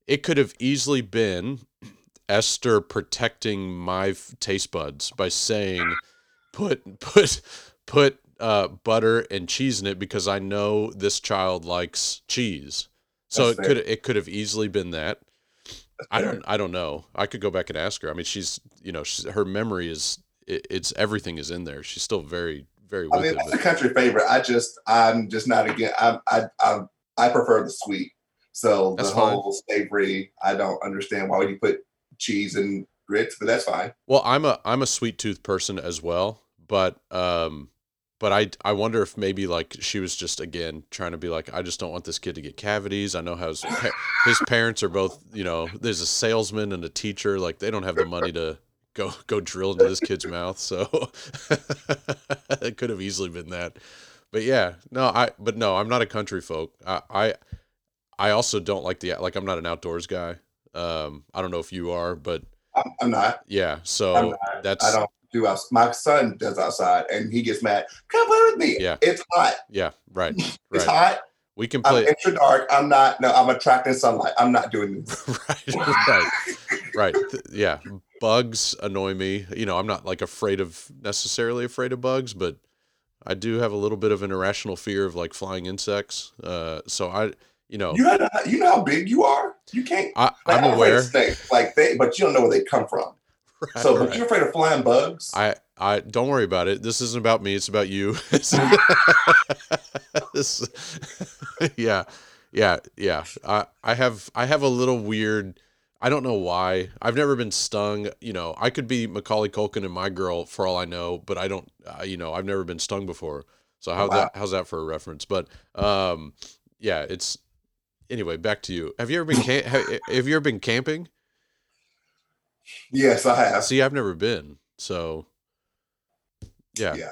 it could have easily been Esther protecting my f- taste buds by saying put put put uh, butter and cheese in it because I know this child likes cheese. So That's it could it could have easily been that. I don't I don't know. I could go back and ask her. I mean, she's you know she's, her memory is it, it's everything is in there. She's still very very I mean, it's a country favorite. I just, I'm just not again. I, I, I, I prefer the sweet. So the That's fine. whole savory, I don't understand why would you put cheese and grits, but that's fine. well, I'm a I'm a sweet tooth person as well, but um but I I wonder if maybe like she was just again trying to be like I just don't want this kid to get cavities. I know how his, pa- his parents are both you know there's a salesman and a teacher like they don't have the money to go go drill into this kid's mouth so it could have easily been that but yeah no I but no I'm not a country folk I I, I also don't like the like I'm not an outdoors guy um I don't know if you are but I'm, I'm not. yeah I'm so not. that's I don't do. My son does outside, and he gets mad. Come play with me. Yeah. It's hot. yeah right It's right hot. we can I'm play extra dark. I'm not. No, I'm attracting sunlight. I'm not doing this. right right right yeah bugs annoy me you know i'm not like afraid of necessarily afraid of bugs but i do have a little bit of an irrational fear of like flying insects uh so i you know You know, you know how big you are. You can't. I, Like, i'm afraid of aware snakes, like they, but you don't know where they come from. Right, So, but right. you're afraid of flying bugs. I I don't worry about it. This isn't about me. It's about you. this, yeah, yeah, yeah. I I have I have a little weird. I don't know why. I've never been stung. You know, I could be Macaulay Culkin and my girl for all I know, but I don't. Uh, you know, I've never been stung before. So how wow. that how's that for a reference? But um, yeah, it's anyway. Back to you. Have you ever been cam- have, have you ever been camping? yes, I have. See, I've never been. So yeah. yeah.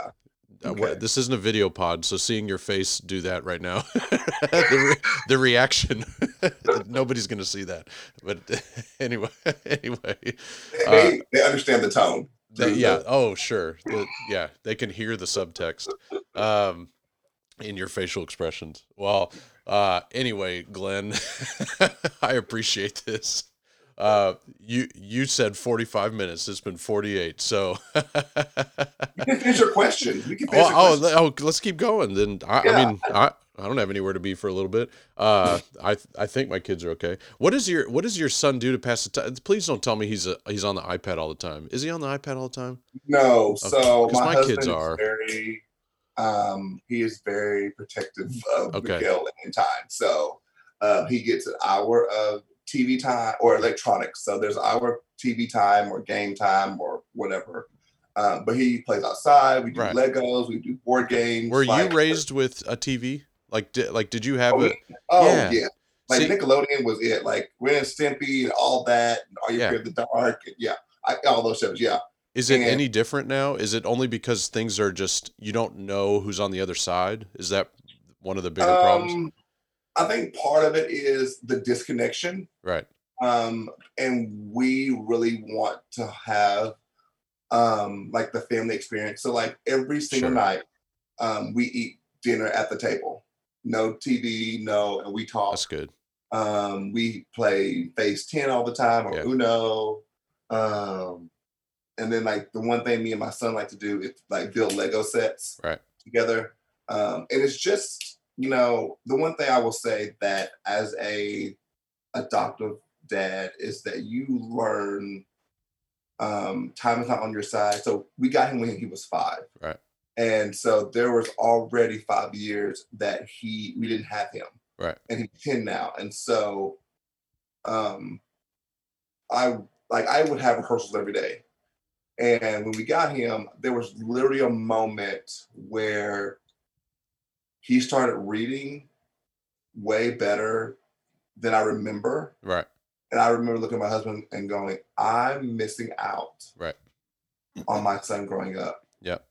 Uh, Okay. this isn't a video pod, so seeing your face do that right now, the, re- the reaction, nobody's gonna see that. But anyway, anyway, They, Uh, they, they understand the tone. they- yeah. Oh, sure. The- yeah, they can hear the subtext um, in your facial expressions. Well, uh, anyway, Glenn, I appreciate this. Uh, you you said forty five minutes. It's been forty eight. So. You can finish your question. You can finish Oh, your oh, question. oh, let's keep going. Then I, I mean, I, I don't have anywhere to be for a little bit. Uh, I, I think my kids are okay. What is your, what does your son do to pass the time? Please don't tell me he's a, he's on the iPad all the time. Is he on the iPad all the time? No, so 'cause my, my kids are. very, um, he is very protective of Okay. Miguel and time. So um, he gets an hour of TV time or electronics. So there's an hour TV time or game time or whatever. Um, but he plays outside. We do Right. Legos. We do board games. Were you raised with a TV? Like, di- like, did you have Oh, a, Oh Yeah. yeah. Like See- Nickelodeon was it. Like Ren and Stimpy and all that. And Are You Yeah. Of the Dark? And yeah. I, all those shows. Yeah. Is it and- any different now? Is it only because things are just, you don't know who's on the other side? Is that one of the bigger problems? Um, I think part of it is the disconnection. Right. um, and we really want to have um, like the family experience. So like every single Sure. night, um, we eat dinner at the table. No TV, no, and we talk. That's good. Um, we play Phase Ten all the time or Yeah. Uno. Um, and then like the one thing me and my son like to do is like build Lego sets Right. together. Um, and it's just, you know, the one thing I will say that as a adoptive dad is that you learn um time is not on your side. So we got him when he was five. Right. And so there was already five years that he we didn't have him. Right. And he's 10 now. And so um I like I would have rehearsals every day. And when we got him, there was literally a moment where he started reading way better than I remember. Right. And I remember looking at my husband and going, I'm missing out Right. on my son growing up. Yep.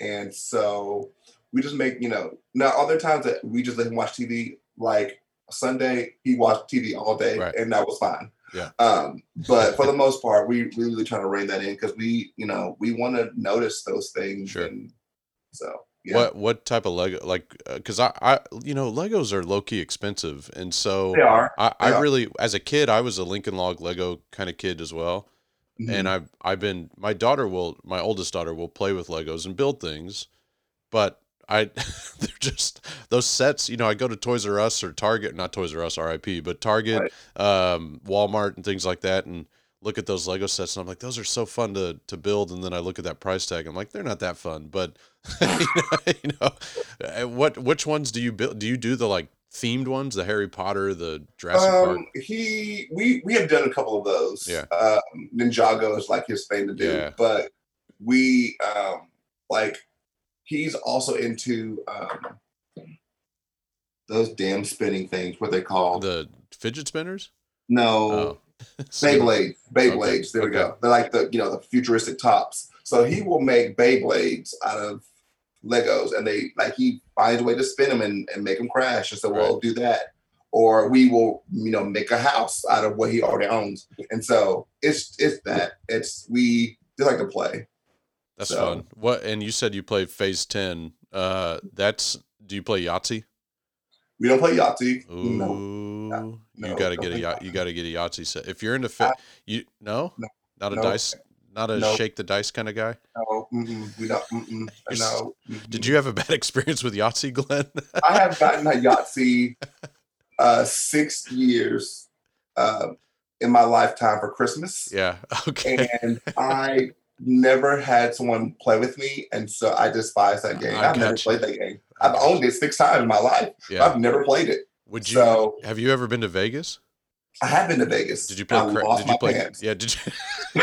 And so we just make, you know, now other times that we just let him watch TV, like Sunday, he watched TV all day Right. and that was fine. Yeah. Um, but for the most part, we really trying to rein that in because we, you know, we want to notice those things. Sure. And so yeah. What what type of Lego like? Because I I you know Legos are low key expensive, and so They are. I, They I are. really as a kid I was a Lincoln Log Lego kind of kid as well. Mhm. and I've I've been my daughter will my oldest daughter will play with Legos and build things, but I they're just those sets. You know, I go to Toys R Us or Target, not Toys R Us, R.I.P. But Target, um, Walmart, and things like that, and look at those Lego sets, and I'm like, those are so fun to to build. And then I look at that price tag, I'm like, they're not that fun. But you know, you know, uh, what which ones do you build? Do you do the like themed ones, the Harry Potter, the Jurassic Park? Um, he we we have done a couple of those. Yeah. Um, Ninjago is like his thing to do, Yeah. but we um like he's also into um those damn spinning things. What they call The fidget spinners? no Oh. Beyblade, Beyblades. Okay, There we okay. go. They're like the you know the futuristic tops. So he will make Beyblades out of Legos, and they like he finds a way to spin them and, and make them crash. And so we'll do that, or we will you know make a house out of what he already owns. And so it's it's that it's we just like to play. That's So- fun. What? And you said you play Phase Ten. Uh, that's. Do you play Yahtzee? We don't play Yahtzee. Ooh, No, you no, gotta get a yacht. You gotta get a Yahtzee set. If you're into fa- you no, No, not a dice, not a shake the dice kind of guy. No, mm-mm, we don't. Mm-mm, no. Did mm-mm. you have a bad experience with Yahtzee, Glenn? I have gotten a Yahtzee uh, six years uh, in my lifetime for Christmas. yeah. Okay. and I never had someone play with me, and so I despise that game. I I've never you. played that game. I've owned it six times in my life. Yeah. I've never played it. Would you? So have you ever been to Vegas? I have been to Vegas. Did you play? I cra- did you play? pants. Yeah. Did you?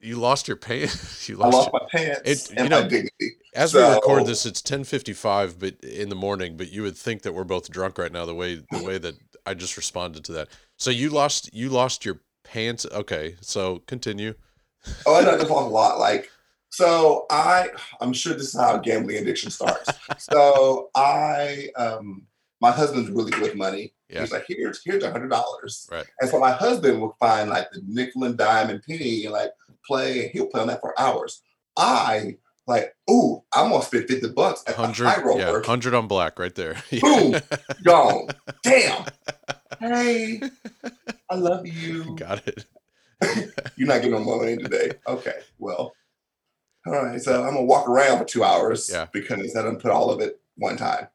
you lost your pants. You I lost. lost your- my pants It- you know. As we record this, it's ten fifty five, but in the morning. But you would think that we're both drunk right now. The way the way that I just responded to that. So you lost you lost your pants. Okay, so continue. Oh, I know, just a lot. Like, so I, I'm sure this is how gambling addiction starts. so I, um, my husband's really good with money. Yeah. He's like, here's here's a hundred dollars. Right. And so my husband will find like the nickel and dime and penny and like play, he'll play on that for hours. I like, ooh, I'm gonna spend 50 bucks at the Hundred, high roller. yeah, hundred on black right there. Boom. Gone. Damn. Hey, I love you. Got it. You're not getting no money today. Okay, well, all right. So I'm gonna walk around for two hours Yeah. because I didn't put all of it one time.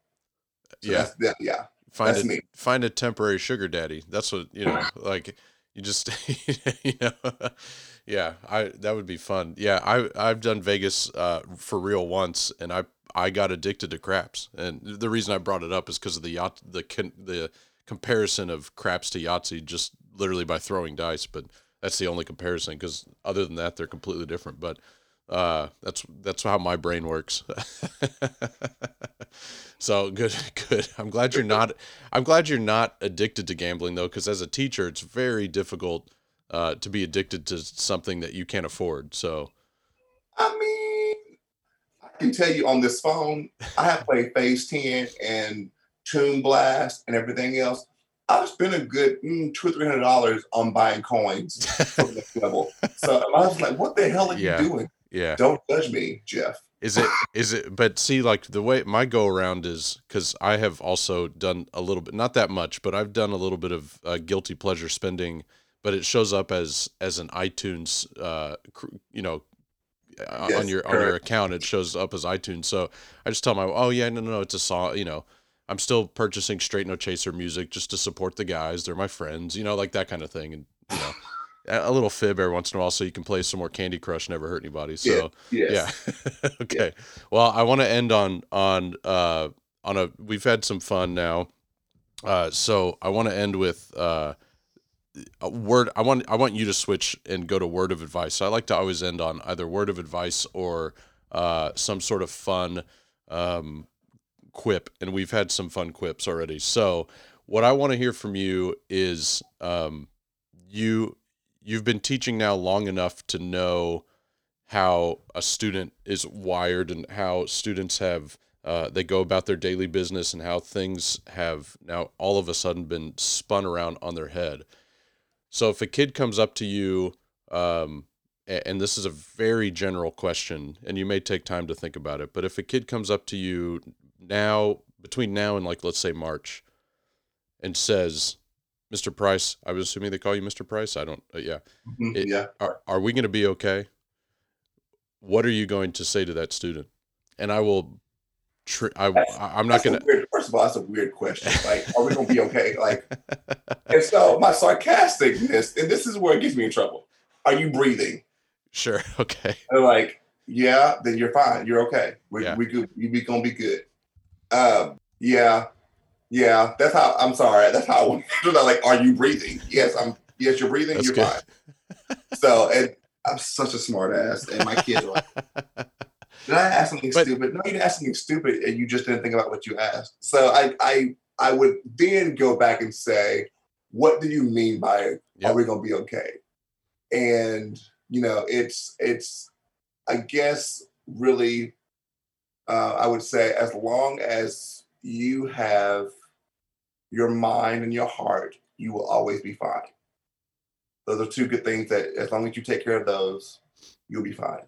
So Yeah, that, yeah. find that's a me. find a temporary sugar daddy. That's what you know. Like you just you know. Yeah, I that would be fun. Yeah, I I've done Vegas uh, for real once, and I I got addicted to craps, and the reason I brought it up is because of the yacht the the comparison of craps to Yahtzee just literally by throwing dice, but that's the only comparison because other than that they're completely different. But uh, that's that's how my brain works. so good, good. I'm glad you're not. I'm glad you're not addicted to gambling though, because as a teacher, it's very difficult uh, to be addicted to something that you can't afford. So I mean, I can tell you on this phone, I have played Phase 10 and Toon Blast and everything else. I've spent a good mm, two or three hundred dollars on buying coins the next level. So I was like, "What the hell are Yeah. you doing? yeah, Don't judge me, Jeff." is it is it? But see, like the way my go around is because I have also done a little bit, not that much, but I've done a little bit of uh, guilty pleasure spending but it shows up as as an iTunes, uh, you know, uh, Yes, on your on your account. It shows up as iTunes. So I just tell my, oh yeah, no, no, no, it's a song. You know, I'm still purchasing Straight No Chaser music just to support the guys. They're my friends. You know, like that kind of thing. And you know, a little fib every once in a while, so you can play some more Candy Crush. Never hurt anybody. So. Yes. Yeah. okay. Well, I want to end on on uh on a we've had some fun now. Uh so I want to end with uh a word I want I want you to switch and go to word of advice. So I like to always end on either word of advice or uh some sort of fun um quip and we've had some fun quips already. So what I want to hear from you is um you you've been teaching now long enough to know how a student is wired and how students have uh, they go about their daily business and how things have now all of a sudden been spun around on their head. So if a kid comes up to you, um, and this is a very general question, and you may take time to think about it, but if a kid comes up to you now, between now and like let's say March, and says, "Mr. Price," I was assuming they call you Mr. Price. I don't. Uh, yeah Mhm, It- yeah. are, are we going to be okay? What are you going to say to that student? And I will, tr- I, I'm not going to. First of all, that's a weird question. Like, are we gonna be okay? Like, and so my sarcasticness, and this is where it gets me in trouble. Are you breathing? Sure. Okay. They're like, yeah, then you're fine. You're okay. We Yeah. we good. You be gonna be good. Um, yeah, yeah. That's how. I'm sorry. That's how. I want to that. Like, are you breathing? Yes, I'm. Yes, you're breathing. That's you're good. fine. So, and I'm such a smart ass, and my kids are like, did I ask something But- stupid? No, you didn't ask something stupid, and you just didn't think about what you asked. So I, I, I would then go back and say, what do you mean by Yep. are we gonna be okay? And you know, it's it's, I guess, really, uh, I would say, as long as you have your mind and your heart, you will always be fine. Those are two good things that, as long as you take care of those, you'll be fine.